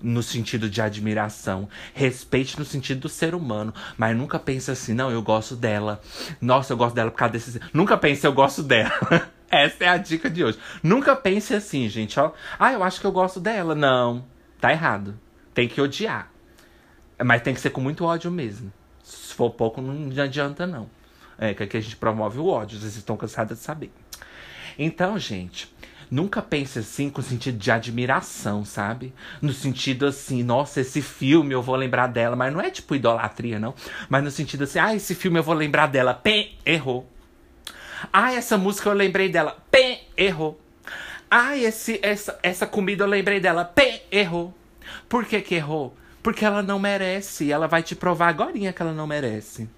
no sentido de admiração, respeite no sentido do ser humano, mas nunca pense assim, não, eu gosto dela. Nossa, eu gosto dela por causa desse. Nunca pense eu gosto dela. Essa é a dica de hoje. Nunca pense assim, gente, ó. Ah, eu acho que eu gosto dela. Não, tá errado. Tem que odiar. Mas tem que ser com muito ódio mesmo. Se for pouco, não adianta, não. É que aqui a gente promove o ódio, vocês estão cansados de saber. Então, gente, Nunca pense assim com sentido de admiração, sabe? No sentido assim, nossa, esse filme eu vou lembrar dela. Mas não é tipo idolatria, não. Mas no sentido assim, ah, esse filme eu vou lembrar dela. Pé, errou. Ah, essa música eu lembrei dela. Pé, errou. Ah, esse, essa, essa comida eu lembrei dela. Pé, errou. Por que que errou? Porque ela não merece. Ela vai te provar agora que ela não merece.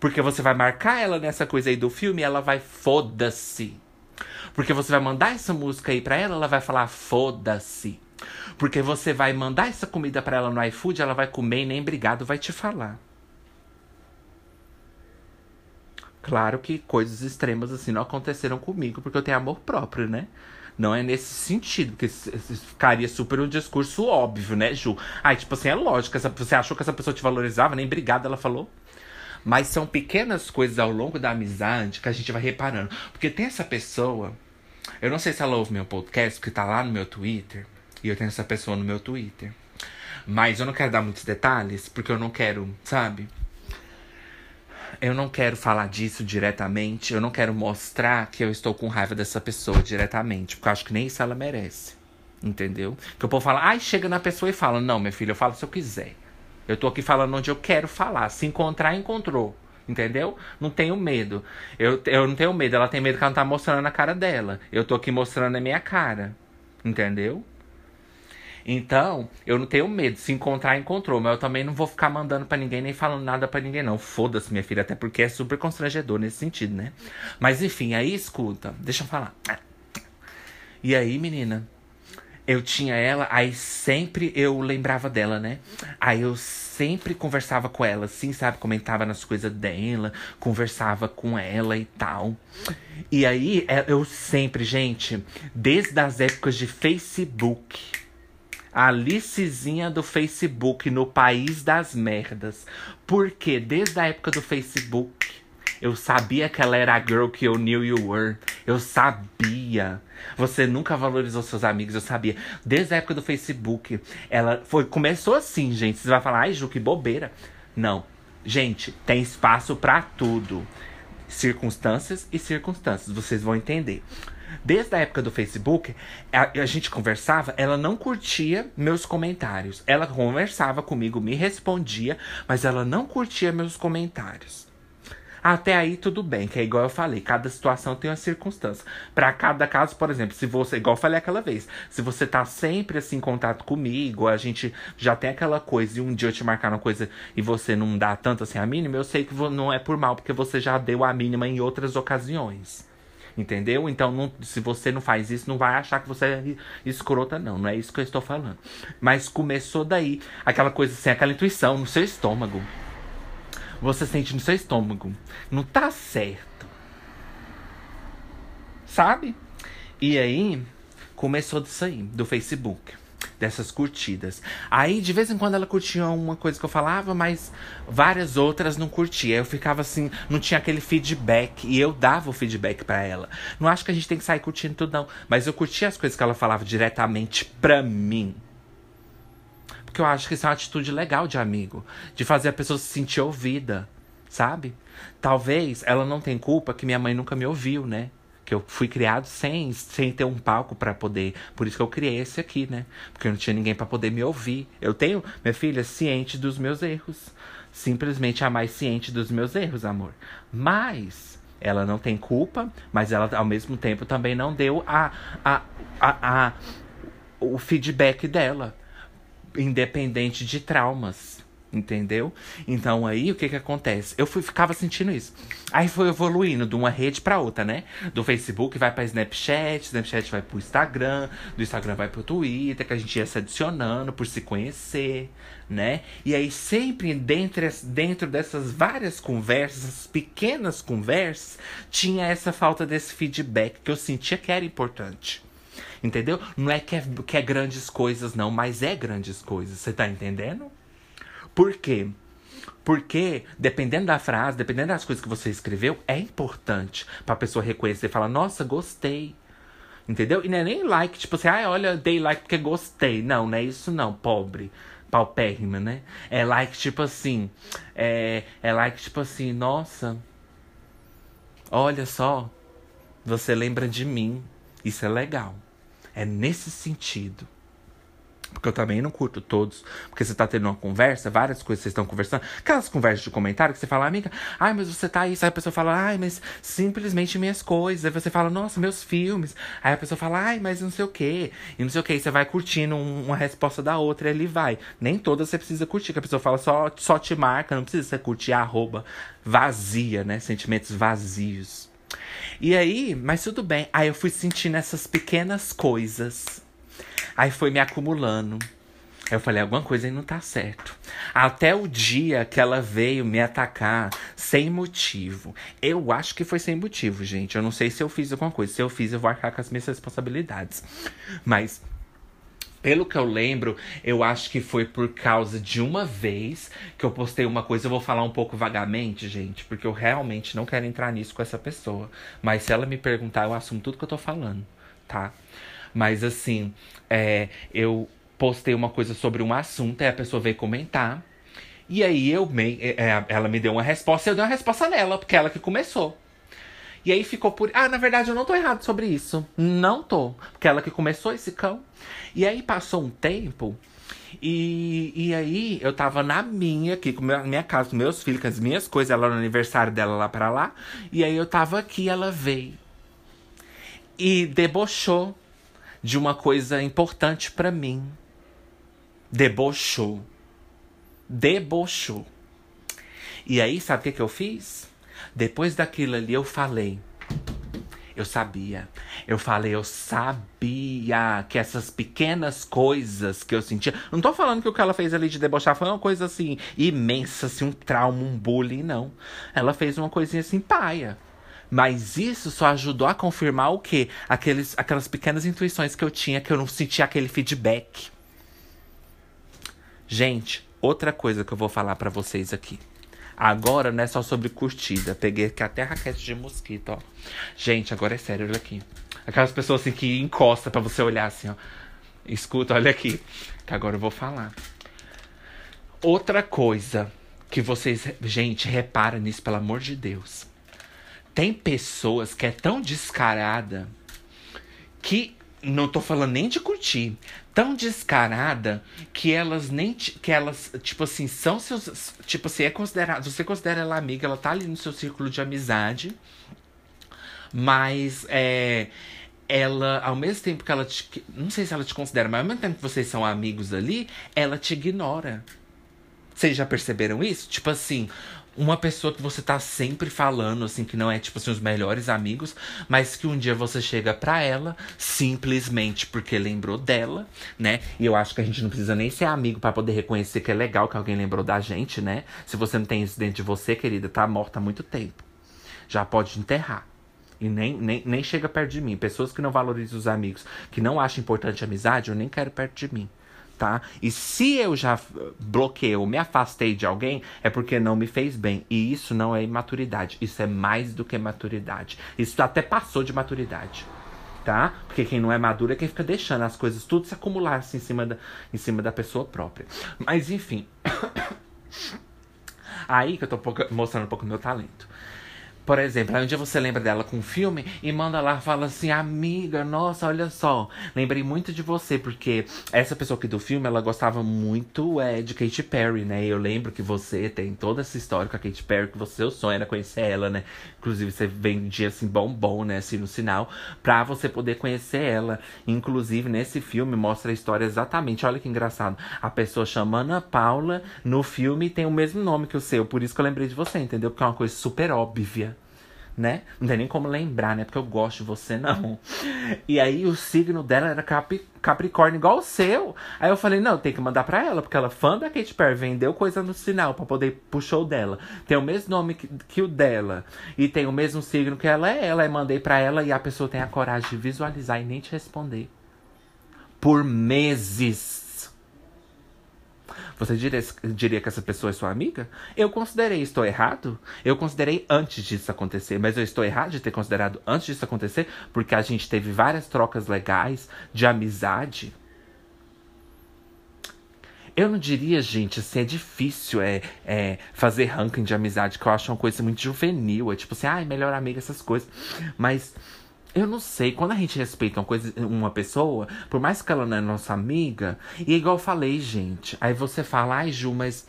Porque você vai marcar ela nessa coisa aí do filme e ela vai foda-se. Porque você vai mandar essa música aí pra ela, ela vai falar foda-se. Porque você vai mandar essa comida para ela no iFood, ela vai comer e nem obrigado vai te falar. Claro que coisas extremas assim não aconteceram comigo, porque eu tenho amor próprio, né? Não é nesse sentido, porque ficaria super um discurso óbvio, né, Ju? Aí, tipo assim, é lógico, você achou que essa pessoa te valorizava, nem obrigado ela falou. Mas são pequenas coisas ao longo da amizade que a gente vai reparando. Porque tem essa pessoa eu não sei se ela ouve meu podcast, porque tá lá no meu Twitter. E eu tenho essa pessoa no meu Twitter. Mas eu não quero dar muitos detalhes, porque eu não quero, sabe? Eu não quero falar disso diretamente. Eu não quero mostrar que eu estou com raiva dessa pessoa diretamente. Porque eu acho que nem isso ela merece. Entendeu? Que o povo fala, ai, chega na pessoa e fala: Não, minha filha, eu falo se eu quiser. Eu tô aqui falando onde eu quero falar. Se encontrar, encontrou. Entendeu? Não tenho medo. Eu, eu não tenho medo. Ela tem medo que ela não tá mostrando a cara dela. Eu tô aqui mostrando a minha cara. Entendeu? Então, eu não tenho medo. Se encontrar, encontrou. Mas eu também não vou ficar mandando para ninguém, nem falando nada para ninguém, não. Foda-se, minha filha. Até porque é super constrangedor nesse sentido, né? Mas enfim, aí escuta. Deixa eu falar. E aí, menina? Eu tinha ela, aí sempre eu lembrava dela, né? Aí eu sempre conversava com ela, assim, sabe? Comentava nas coisas dela, conversava com ela e tal. E aí, é, eu sempre, gente, desde as épocas de Facebook. Alicezinha do Facebook no país das merdas. Porque desde a época do Facebook, eu sabia que ela era a girl que eu knew you were. Eu sabia. Você nunca valorizou seus amigos, eu sabia. Desde a época do Facebook, ela foi começou assim, gente. Você vai falar, ai, Ju, que bobeira. Não. Gente, tem espaço para tudo. Circunstâncias e circunstâncias, vocês vão entender. Desde a época do Facebook, a, a, gente conversava, ela não curtia meus comentários. Ela conversava comigo, me respondia, mas ela não curtia meus comentários. Até aí tudo bem, que é igual eu falei, cada situação tem uma circunstância. Para cada caso, por exemplo, se você, igual eu falei aquela vez, se você tá sempre assim em contato comigo, a gente já tem aquela coisa e um dia eu te marcar uma coisa e você não dá tanto assim a mínima, eu sei que não é por mal, porque você já deu a mínima em outras ocasiões. Entendeu? Então, não, se você não faz isso, não vai achar que você é escrota, não. Não é isso que eu estou falando. Mas começou daí aquela coisa assim, aquela intuição no seu estômago. Você sente no seu estômago. Não tá certo. Sabe? E aí, começou disso aí, do Facebook dessas curtidas. Aí, de vez em quando, ela curtia uma coisa que eu falava, mas várias outras não curtia. Eu ficava assim, não tinha aquele feedback. E eu dava o feedback para ela. Não acho que a gente tem que sair curtindo tudo, não. Mas eu curtia as coisas que ela falava diretamente pra mim. Porque eu acho que isso é uma atitude legal de amigo. De fazer a pessoa se sentir ouvida, sabe? Talvez ela não tenha culpa que minha mãe nunca me ouviu, né? que eu fui criado sem, sem ter um palco para poder. Por isso que eu criei esse aqui, né? Porque eu não tinha ninguém para poder me ouvir. Eu tenho, minha filha, ciente dos meus erros. Simplesmente a mais ciente dos meus erros, amor. Mas ela não tem culpa, mas ela ao mesmo tempo também não deu a, a, a, a o feedback dela, independente de traumas. Entendeu? Então aí o que que acontece? Eu fui, ficava sentindo isso. Aí foi evoluindo de uma rede para outra, né? Do Facebook vai para Snapchat, Snapchat vai pro Instagram, do Instagram vai pro Twitter, que a gente ia se adicionando por se conhecer, né? E aí sempre dentro, dentro dessas várias conversas, pequenas conversas, tinha essa falta desse feedback que eu sentia que era importante. Entendeu? Não é que é, que é grandes coisas, não, mas é grandes coisas. Você tá entendendo? Por quê? Porque, dependendo da frase, dependendo das coisas que você escreveu, é importante pra pessoa reconhecer e falar, nossa, gostei. Entendeu? E não é nem like, tipo assim, ah, olha, dei like porque gostei. Não, não é isso não, pobre. Paupérrima, né? É like, tipo assim. É, é like, tipo assim, nossa. Olha só. Você lembra de mim. Isso é legal. É nesse sentido. Porque eu também não curto todos. Porque você tá tendo uma conversa, várias coisas vocês estão conversando. Aquelas conversas de comentário que você fala, amiga, ai, mas você tá aí. Aí a pessoa fala, ai, mas simplesmente minhas coisas. Aí você fala, nossa, meus filmes. Aí a pessoa fala, ai, mas não sei o quê. E não sei o quê. E você vai curtindo uma resposta da outra e ele vai. Nem todas você precisa curtir. Que a pessoa fala, só, só te marca. Não precisa você curtir a arroba vazia, né? Sentimentos vazios. E aí, mas tudo bem. Aí eu fui sentindo essas pequenas coisas Aí foi me acumulando. Aí eu falei, alguma coisa aí não tá certo. Até o dia que ela veio me atacar sem motivo. Eu acho que foi sem motivo, gente. Eu não sei se eu fiz alguma coisa. Se eu fiz, eu vou arcar com as minhas responsabilidades. Mas pelo que eu lembro, eu acho que foi por causa de uma vez que eu postei uma coisa. Eu vou falar um pouco vagamente, gente, porque eu realmente não quero entrar nisso com essa pessoa. Mas se ela me perguntar, eu assumo tudo que eu tô falando, tá? Mas assim, é, eu postei uma coisa sobre um assunto, aí a pessoa veio comentar. E aí eu me, é, é, ela me deu uma resposta e eu dei uma resposta nela, porque ela que começou. E aí ficou por. Ah, na verdade eu não tô errado sobre isso. Não tô. Porque ela que começou esse cão. E aí passou um tempo. E, e aí eu tava na minha, aqui, com minha, minha casa, com meus filhos, com as minhas coisas, ela no aniversário dela lá pra lá. E aí eu tava aqui, ela veio. E debochou de uma coisa importante para mim. Debochou. Debochou. E aí, sabe o que, que eu fiz? Depois daquilo ali, eu falei. Eu sabia. Eu falei, eu sabia que essas pequenas coisas que eu sentia. Não tô falando que o que ela fez ali de debochar foi uma coisa assim, imensa, assim, um trauma, um bullying, não. Ela fez uma coisinha assim, paia. Mas isso só ajudou a confirmar o quê? Aqueles, aquelas pequenas intuições que eu tinha, que eu não sentia aquele feedback. Gente, outra coisa que eu vou falar para vocês aqui. Agora não é só sobre curtida. Peguei aqui até raquete de mosquito, ó. Gente, agora é sério, olha aqui. Aquelas pessoas assim que encosta para você olhar assim, ó. Escuta, olha aqui. Que agora eu vou falar. Outra coisa que vocês. Gente, repara nisso, pelo amor de Deus. Tem pessoas que é tão descarada que não tô falando nem de curtir. Tão descarada que elas nem. Que elas, tipo assim, são seus. Tipo assim, é considerado. Você considera ela amiga, ela tá ali no seu círculo de amizade. Mas é. Ela, ao mesmo tempo que ela te. Não sei se ela te considera, mas ao mesmo tempo que vocês são amigos ali, ela te ignora. Vocês já perceberam isso? Tipo assim, uma pessoa que você tá sempre falando, assim, que não é, tipo assim, os melhores amigos, mas que um dia você chega pra ela simplesmente porque lembrou dela, né? E eu acho que a gente não precisa nem ser amigo para poder reconhecer que é legal que alguém lembrou da gente, né? Se você não tem isso dentro de você, querida, tá morta há muito tempo. Já pode enterrar. E nem, nem, nem chega perto de mim. Pessoas que não valorizam os amigos, que não acham importante a amizade, eu nem quero perto de mim tá? E se eu já bloqueei ou me afastei de alguém, é porque não me fez bem. E isso não é imaturidade. Isso é mais do que maturidade. Isso até passou de maturidade. Tá? Porque quem não é maduro é quem fica deixando as coisas tudo se acumular assim, em, cima da, em cima da pessoa própria. Mas enfim. Aí que eu tô mostrando um pouco do meu talento. Por exemplo, aí um dia você lembra dela com um filme e manda lá fala assim, amiga, nossa, olha só, lembrei muito de você, porque essa pessoa aqui do filme, ela gostava muito é, de Katy Perry, né? E eu lembro que você tem toda essa história com a Katy Perry, que você, seu sonho era conhecer ela, né? Inclusive, você vendia assim, bombom, né? Assim, no sinal, pra você poder conhecer ela. Inclusive, nesse filme, mostra a história exatamente. Olha que engraçado. A pessoa chama Ana Paula no filme tem o mesmo nome que o seu. Por isso que eu lembrei de você, entendeu? Porque é uma coisa super óbvia né? Não tem nem como lembrar, né? Porque eu gosto de você, não. E aí o signo dela era Cap Capricórnio igual o seu. Aí eu falei, não, tem que mandar pra ela, porque ela é fã da Katy Perry, vendeu coisa no sinal para poder puxar o dela. Tem o mesmo nome que, que, o dela. E tem o mesmo signo que ela é ela. Aí mandei pra ela e a pessoa tem a coragem de visualizar e nem te responder. Por meses. Você diria, diria que essa pessoa é sua amiga? Eu considerei, estou errado? Eu considerei antes disso acontecer, mas eu estou errado de ter considerado antes disso acontecer, porque a gente teve várias trocas legais de amizade. Eu não diria, gente, assim, é difícil é, é fazer ranking de amizade, que eu acho uma coisa muito juvenil. É tipo assim, ai, ah, melhor amiga, essas coisas. Mas eu não sei, quando a gente respeita uma, coisa, uma pessoa, por mais que ela não é nossa amiga, e igual eu falei, gente, aí você fala, ai Ju, mas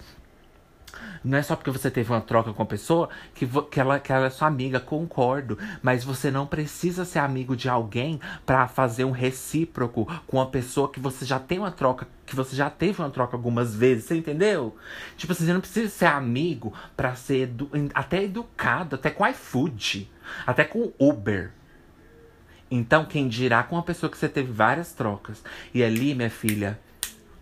não é só porque você teve uma troca com a pessoa que, que, ela, que ela é sua amiga, concordo. Mas você não precisa ser amigo de alguém para fazer um recíproco com a pessoa que você já tem uma troca, que você já teve uma troca algumas vezes, você entendeu? Tipo assim, você não precisa ser amigo para ser edu até educado, até com iFood, até com Uber. Então, quem dirá com uma pessoa que você teve várias trocas. E ali, minha filha,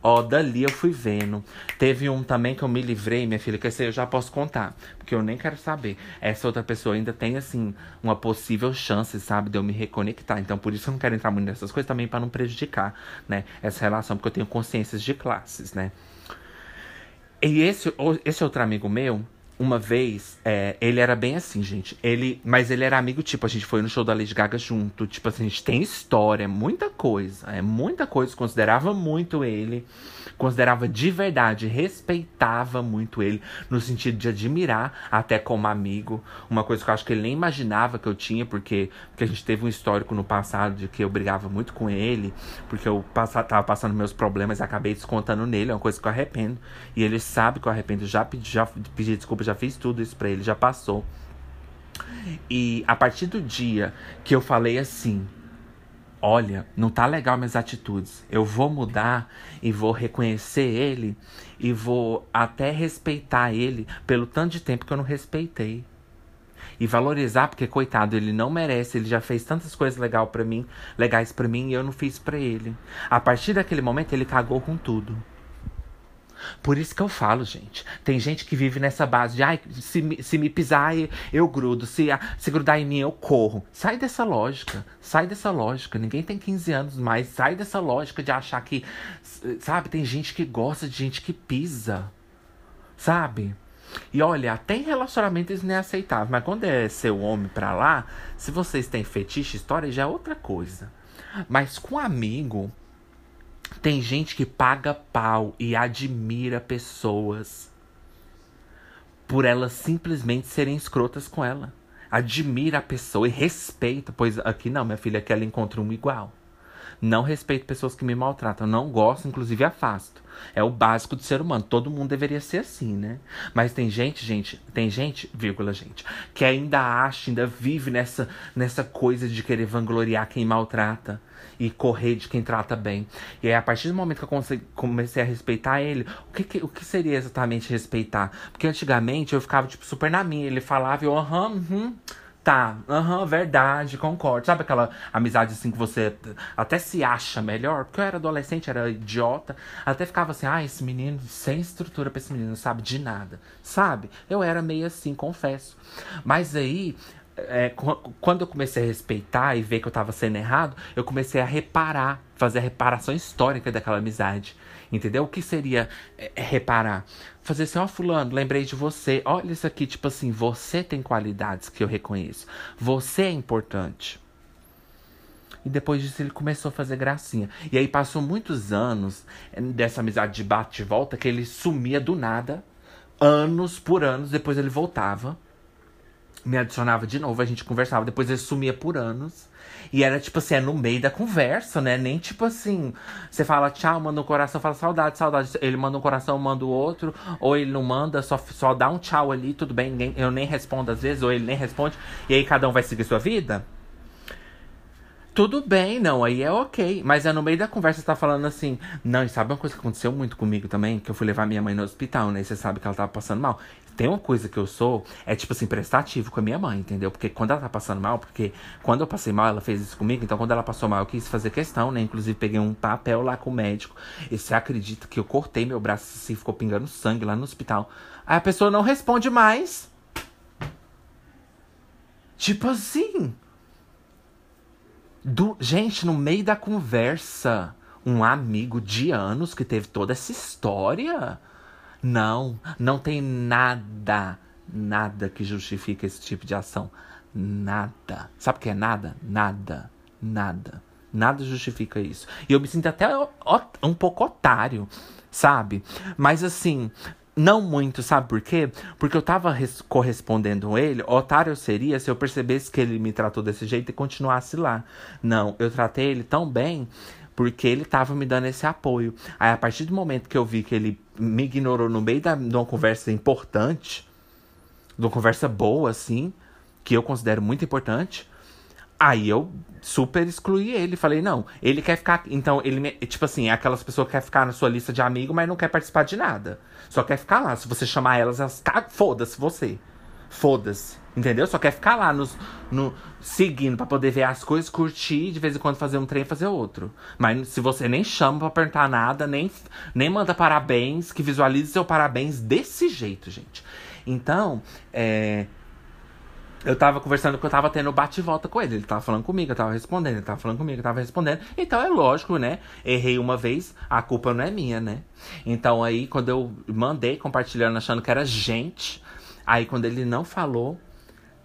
ó, dali eu fui vendo. Teve um também que eu me livrei, minha filha, que esse eu já posso contar. Porque eu nem quero saber. Essa outra pessoa ainda tem, assim, uma possível chance, sabe, de eu me reconectar. Então, por isso eu não quero entrar muito nessas coisas também para não prejudicar, né, essa relação, porque eu tenho consciências de classes, né. E esse, esse outro amigo meu, uma vez, é, ele era bem assim, gente. Ele, mas ele era amigo, tipo, a gente foi no show da Lady Gaga junto. Tipo assim, a gente tem história, muita coisa. É muita coisa. Considerava muito ele considerava de verdade, respeitava muito ele, no sentido de admirar, até como amigo. Uma coisa que eu acho que ele nem imaginava que eu tinha, porque, porque a gente teve um histórico no passado de que eu brigava muito com ele, porque eu passa, tava passando meus problemas e acabei descontando nele, é uma coisa que eu arrependo. E ele sabe que eu arrependo, já pedi, já pedi desculpa, já fiz tudo isso pra ele, já passou. E a partir do dia que eu falei assim, olha, não tá legal minhas atitudes. Eu vou mudar e vou reconhecer ele e vou até respeitar ele pelo tanto de tempo que eu não respeitei. E valorizar, porque coitado, ele não merece, ele já fez tantas coisas legal para mim, legais para mim e eu não fiz para ele. A partir daquele momento ele cagou com tudo. Por isso que eu falo, gente. Tem gente que vive nessa base de, ai, se, se me pisar, eu grudo. Se, se grudar em mim, eu corro. Sai dessa lógica. Sai dessa lógica. Ninguém tem 15 anos mais. Sai dessa lógica de achar que. Sabe, tem gente que gosta de gente que pisa. Sabe? E olha, até em relacionamento isso não é aceitável. Mas quando é seu homem pra lá, se vocês têm fetiche, história, já é outra coisa. Mas com amigo, tem gente que paga pau e admira pessoas por elas simplesmente serem escrotas com ela. Admira a pessoa e respeita, pois aqui não, minha filha, que ela encontra um igual. Não respeito pessoas que me maltratam. Não gosto, inclusive afasto. É o básico do ser humano. Todo mundo deveria ser assim, né? Mas tem gente, gente, tem gente, vírgula, gente, que ainda acha, ainda vive nessa, nessa coisa de querer vangloriar quem maltrata e correr de quem trata bem. E aí, a partir do momento que eu comecei a respeitar ele, o que, que o que seria exatamente respeitar? Porque antigamente eu ficava, tipo, super na minha. Ele falava eu, aham, uhum. Tá, aham, uhum, verdade, concordo. Sabe aquela amizade assim que você até se acha melhor? Porque eu era adolescente, era idiota. Até ficava assim, ah, esse menino, sem estrutura pra esse menino, não sabe de nada. Sabe? Eu era meio assim, confesso. Mas aí, é, quando eu comecei a respeitar e ver que eu tava sendo errado, eu comecei a reparar, fazer a reparação histórica daquela amizade. Entendeu? O que seria é, reparar? Fazer assim, ó, oh, fulano, lembrei de você. Olha isso aqui, tipo assim, você tem qualidades que eu reconheço. Você é importante. E depois disso ele começou a fazer gracinha. E aí passou muitos anos é, dessa amizade de bate e volta que ele sumia do nada. Anos por anos, depois ele voltava me adicionava de novo, a gente conversava, depois ele sumia por anos. E era tipo assim, é no meio da conversa, né? Nem tipo assim, você fala tchau, manda um coração, fala saudade, saudade. Ele manda um coração, manda o outro, ou ele não manda, só, só dá um tchau ali, tudo bem, ninguém, eu nem respondo às vezes, ou ele nem responde, e aí cada um vai seguir sua vida. Tudo bem, não, aí é ok. Mas é no meio da conversa tá falando assim. Não, e sabe uma coisa que aconteceu muito comigo também? Que eu fui levar minha mãe no hospital, né? E você sabe que ela tava passando mal. Tem uma coisa que eu sou, é tipo assim, prestativo com a minha mãe, entendeu? Porque quando ela tá passando mal, porque quando eu passei mal, ela fez isso comigo, então quando ela passou mal, eu quis fazer questão, né? Inclusive peguei um papel lá com o médico. E você acredita que eu cortei meu braço assim, ficou pingando sangue lá no hospital. Aí a pessoa não responde mais. Tipo assim. Do, gente, no meio da conversa, um amigo de anos que teve toda essa história não, não tem nada, nada que justifique esse tipo de ação. Nada. Sabe o que é nada? Nada. Nada. Nada justifica isso. E eu me sinto até um pouco otário, sabe? Mas assim, não muito, sabe por quê? Porque eu tava correspondendo ele, otário seria se eu percebesse que ele me tratou desse jeito e continuasse lá. Não, eu tratei ele tão bem porque ele tava me dando esse apoio. Aí, a partir do momento que eu vi que ele me ignorou no meio da, de uma conversa importante, de uma conversa boa, assim, que eu considero muito importante, aí eu super excluí ele. Falei, não, ele quer ficar. Então, ele me, tipo assim, é aquelas pessoas que quer ficar na sua lista de amigo, mas não quer participar de nada. Só quer ficar lá. Se você chamar elas, elas. Foda-se você. Foda-se. Entendeu? Só quer ficar lá nos, no, seguindo para poder ver as coisas, curtir, de vez em quando fazer um trem e fazer outro. Mas se você nem chama pra perguntar nada, nem, nem manda parabéns, que visualize seu parabéns desse jeito, gente. Então, é, eu tava conversando que eu tava tendo bate e volta com ele. Ele tava falando comigo, eu tava respondendo, ele tava falando comigo, eu tava respondendo. Então é lógico, né? Errei uma vez, a culpa não é minha, né? Então aí, quando eu mandei compartilhando, achando que era gente, aí quando ele não falou,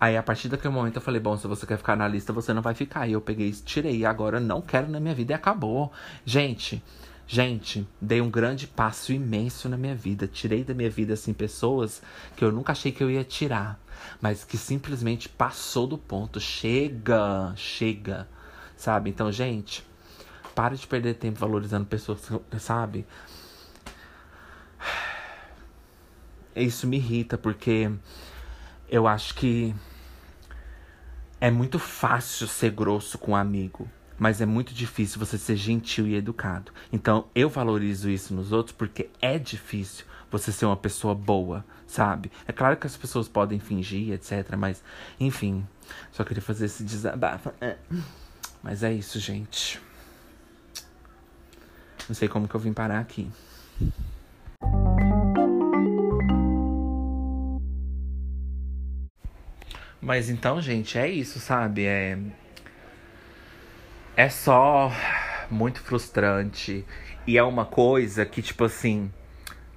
Aí a partir daquele momento eu falei, bom, se você quer ficar na lista, você não vai ficar. E eu peguei, tirei, agora não quero na minha vida e acabou. Gente, gente, dei um grande passo imenso na minha vida. Tirei da minha vida assim pessoas que eu nunca achei que eu ia tirar, mas que simplesmente passou do ponto. Chega, chega. Sabe? Então, gente, para de perder tempo valorizando pessoas, sabe? Isso me irrita porque eu acho que é muito fácil ser grosso com um amigo, mas é muito difícil você ser gentil e educado. Então eu valorizo isso nos outros porque é difícil você ser uma pessoa boa, sabe? É claro que as pessoas podem fingir, etc. Mas, enfim, só queria fazer esse desabafo. É. Mas é isso, gente. Não sei como que eu vim parar aqui. Mas então, gente, é isso, sabe? É. É só muito frustrante. E é uma coisa que, tipo assim,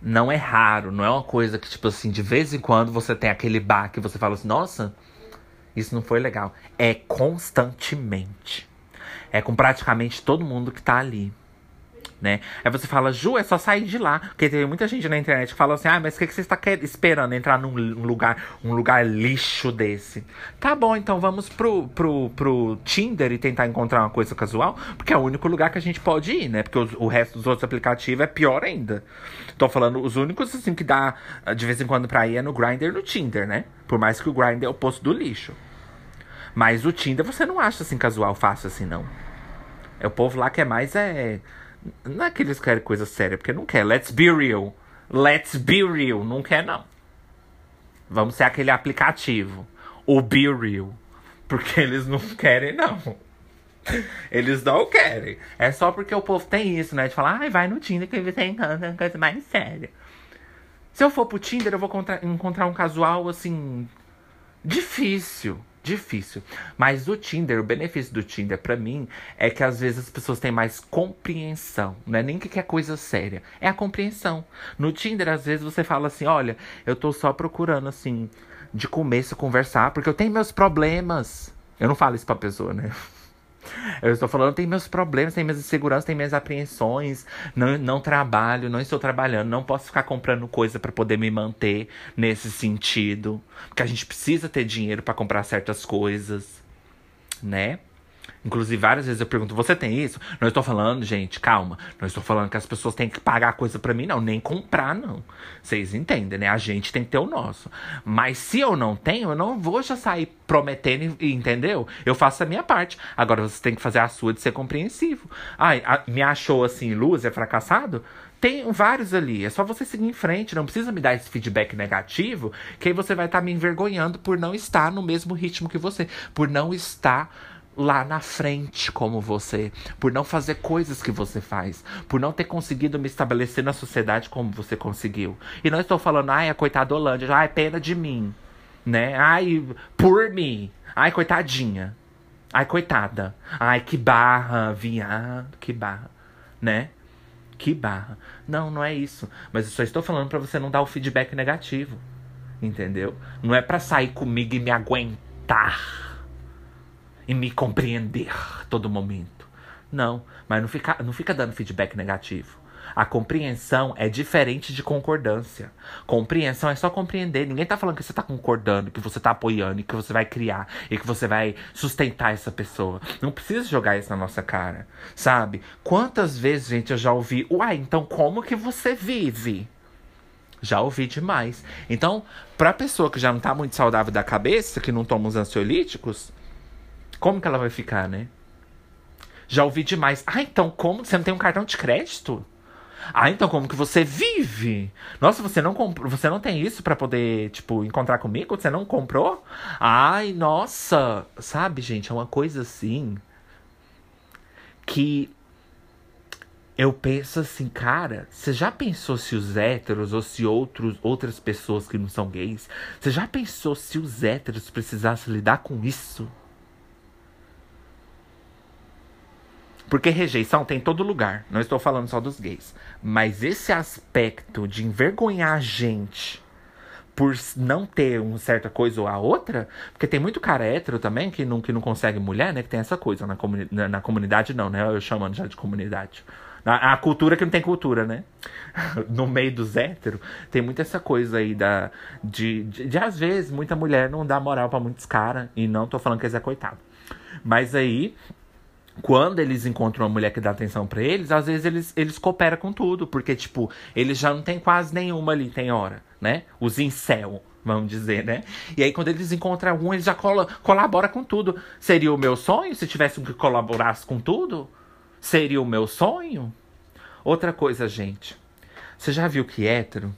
não é raro, não é uma coisa que, tipo assim, de vez em quando você tem aquele baque e você fala assim, nossa, isso não foi legal. É constantemente. É com praticamente todo mundo que tá ali. Né? Aí você fala, Ju, é só sair de lá. Porque tem muita gente na internet que fala assim, ah, mas o que, que você está esperando entrar num lugar, um lugar lixo desse? Tá bom, então vamos pro, pro, pro Tinder e tentar encontrar uma coisa casual, porque é o único lugar que a gente pode ir, né? Porque o, o resto dos outros aplicativos é pior ainda. Tô falando, os únicos assim que dá de vez em quando pra ir é no Grindr no Tinder, né? Por mais que o Grindr é o posto do lixo. Mas o Tinder você não acha assim casual fácil assim, não. É o povo lá que é mais é não é que eles querem coisa séria, porque não quer. Let's be real. Let's be real. Não quer, não. Vamos ser aquele aplicativo. O Be Real. Porque eles não querem, não. Eles não querem. É só porque o povo tem isso, né? De falar, ai, vai no Tinder que você encontra uma coisa mais séria. Se eu for pro Tinder, eu vou encontrar um casual, assim, difícil. Difícil. Mas o Tinder, o benefício do Tinder para mim é que às vezes as pessoas têm mais compreensão. Não é nem que é coisa séria. É a compreensão. No Tinder, às vezes você fala assim: olha, eu tô só procurando assim, de começo conversar, porque eu tenho meus problemas. Eu não falo isso pra pessoa, né? Eu estou falando, tem meus problemas, tem minhas inseguranças, tem minhas apreensões. Não, não trabalho, não estou trabalhando, não posso ficar comprando coisa para poder me manter nesse sentido. Porque a gente precisa ter dinheiro para comprar certas coisas, né? Inclusive, várias vezes eu pergunto: você tem isso? Não estou falando, gente, calma. Não estou falando que as pessoas têm que pagar coisa para mim, não. Nem comprar, não. Vocês entendem, né? A gente tem que ter o nosso. Mas se eu não tenho, eu não vou já sair prometendo, entendeu? Eu faço a minha parte. Agora você tem que fazer a sua de ser compreensivo. Ai, a, me achou assim, luz, é fracassado? Tem vários ali. É só você seguir em frente. Não precisa me dar esse feedback negativo, que aí você vai estar tá me envergonhando por não estar no mesmo ritmo que você. Por não estar lá na frente como você, por não fazer coisas que você faz, por não ter conseguido me estabelecer na sociedade como você conseguiu. E não estou falando, ai, a coitada Holândia, ai, pena de mim, né? Ai, por mim. Ai, coitadinha. Ai, coitada. Ai, que barra, viado, que barra, né? Que barra. Não, não é isso. Mas eu só estou falando para você não dar o feedback negativo. Entendeu? Não é para sair comigo e me aguentar e me compreender todo momento. Não, mas não fica, não fica dando feedback negativo. A compreensão é diferente de concordância. Compreensão é só compreender. Ninguém tá falando que você tá concordando, que você tá apoiando, que você vai criar e que você vai sustentar essa pessoa. Não precisa jogar isso na nossa cara, sabe? Quantas vezes, gente, eu já ouvi, uai, então como que você vive? Já ouvi demais. Então, pra pessoa que já não tá muito saudável da cabeça, que não toma os ansiolíticos, como que ela vai ficar, né? Já ouvi demais. Ah, então como você não tem um cartão de crédito? Ah, então como que você vive? Nossa, você não comprou, você não tem isso para poder, tipo, encontrar comigo? Você não comprou? Ai, nossa, sabe, gente, é uma coisa assim que eu penso assim, cara, você já pensou se os héteros ou se outros, outras pessoas que não são gays, você já pensou se os héteros precisassem lidar com isso? Porque rejeição tem em todo lugar. Não estou falando só dos gays. Mas esse aspecto de envergonhar a gente por não ter uma certa coisa ou a outra, porque tem muito cara hétero também que não, que não consegue mulher, né? Que tem essa coisa na, comuni na, na comunidade, não, né? Eu chamando já de comunidade. A, a cultura que não tem cultura, né? no meio dos héteros, tem muito essa coisa aí da, de, de, de, às vezes, muita mulher não dá moral para muitos caras, e não tô falando que eles é coitado. Mas aí, quando eles encontram uma mulher que dá atenção para eles, às vezes eles, eles cooperam com tudo, porque, tipo, eles já não tem quase nenhuma ali, tem hora, né? Os incel, vamos dizer, né? E aí, quando eles encontram algum, eles já col colabora com tudo. Seria o meu sonho se tivesse um que colaborasse com tudo? Seria o meu sonho? Outra coisa, gente. Você já viu que hétero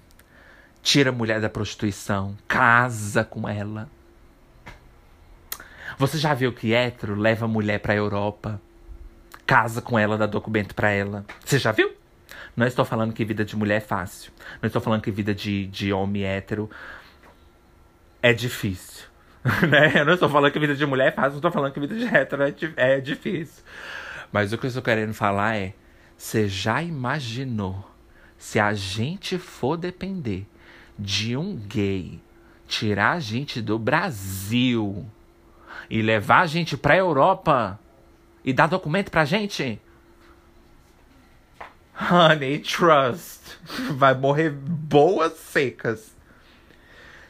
tira a mulher da prostituição, casa com ela? Você já viu que hétero leva a mulher pra Europa, casa com ela, dá documento para ela. Você já viu? Não estou falando que vida de mulher é fácil. Não estou falando que vida de, de homem hétero é difícil. né? Eu não estou falando que vida de mulher é fácil, não estou falando que vida de hétero é, é difícil. Mas o que eu estou querendo falar é: você já imaginou se a gente for depender de um gay tirar a gente do Brasil e levar a gente pra Europa? E dá documento pra gente? Honey, trust. Vai morrer boas secas.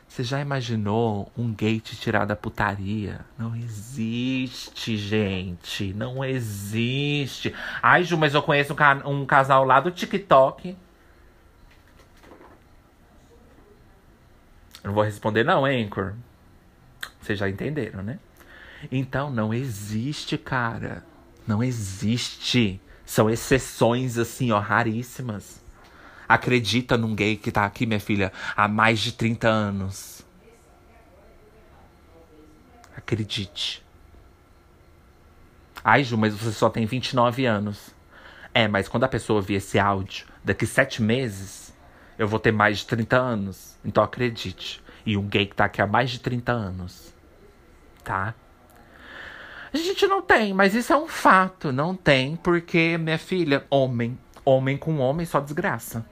Você já imaginou um gate tirar da putaria? Não existe, gente. Não existe. Ai, Ju, mas eu conheço um, ca um casal lá do TikTok. Eu não vou responder, não, Anchor. Vocês já entenderam, né? Então, não existe, cara. Não existe. São exceções, assim, ó, raríssimas. Acredita num gay que tá aqui, minha filha, há mais de 30 anos. Acredite. Ai, Ju, mas você só tem 29 anos. É, mas quando a pessoa ouvir esse áudio, daqui sete meses, eu vou ter mais de 30 anos. Então acredite. E um gay que tá aqui há mais de 30 anos. Tá? A gente não tem, mas isso é um fato. Não tem, porque, minha filha, homem. Homem com homem só desgraça.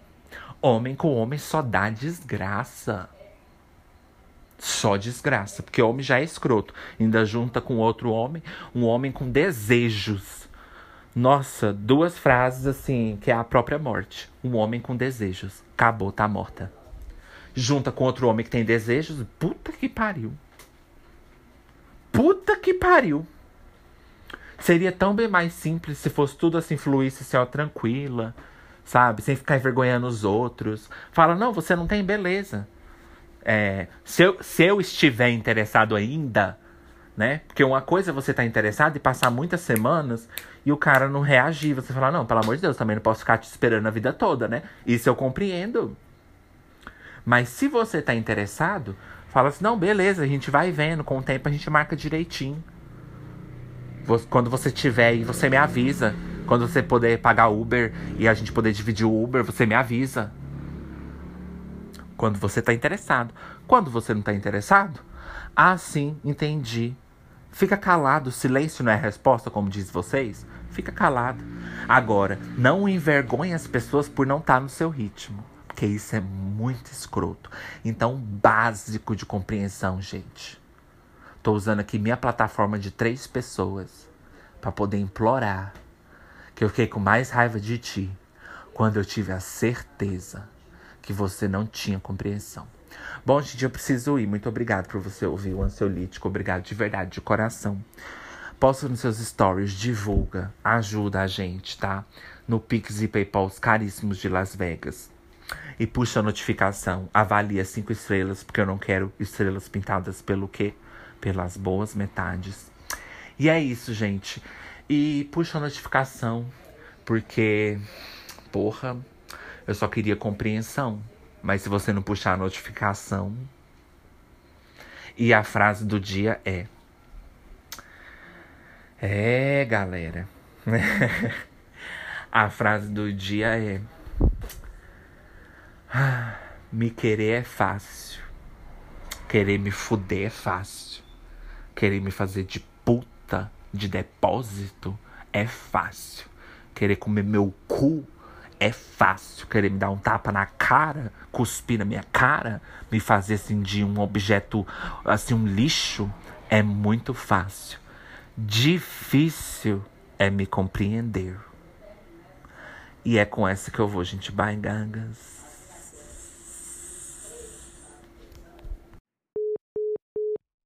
Homem com homem só dá desgraça. Só desgraça. Porque homem já é escroto. Ainda junta com outro homem, um homem com desejos. Nossa, duas frases assim, que é a própria morte. Um homem com desejos. Acabou, tá morta. Junta com outro homem que tem desejos. Puta que pariu. Puta que pariu. Seria tão bem mais simples se fosse tudo assim, fluísse assim, ó, tranquila, sabe? Sem ficar envergonhando os outros. Fala, não, você não tem beleza. É, se, eu, se eu estiver interessado ainda, né? Porque uma coisa é você estar tá interessado e passar muitas semanas e o cara não reagir. Você fala, não, pelo amor de Deus, também não posso ficar te esperando a vida toda, né? Isso eu compreendo. Mas se você tá interessado, fala assim, não, beleza, a gente vai vendo, com o tempo a gente marca direitinho. Quando você tiver aí, você me avisa. Quando você poder pagar Uber e a gente poder dividir o Uber, você me avisa. Quando você tá interessado. Quando você não tá interessado, ah, sim, entendi. Fica calado, silêncio não é resposta, como diz vocês. Fica calado. Agora, não envergonhe as pessoas por não estar tá no seu ritmo. Porque isso é muito escroto. Então, básico de compreensão, gente. Tô usando aqui minha plataforma de três pessoas para poder implorar que eu fiquei com mais raiva de ti quando eu tive a certeza que você não tinha compreensão. Bom, gente, eu preciso ir. Muito obrigado por você ouvir o ansiolítico. Obrigado de verdade, de coração. Posta nos seus stories, divulga, ajuda a gente, tá? No Pix e PayPal caríssimos de Las Vegas. E puxa a notificação, avalia cinco estrelas, porque eu não quero estrelas pintadas pelo quê? Pelas boas metades. E é isso, gente. E puxa a notificação, porque, porra, eu só queria compreensão. Mas se você não puxar a notificação. E a frase do dia é. É, galera. a frase do dia é. Ah, me querer é fácil. Querer me fuder é fácil. Querer me fazer de puta, de depósito, é fácil. Querer comer meu cu é fácil. Querer me dar um tapa na cara, cuspir na minha cara, me fazer assim de um objeto, assim, um lixo, é muito fácil. Difícil é me compreender. E é com essa que eu vou, gente. Bye, gangas.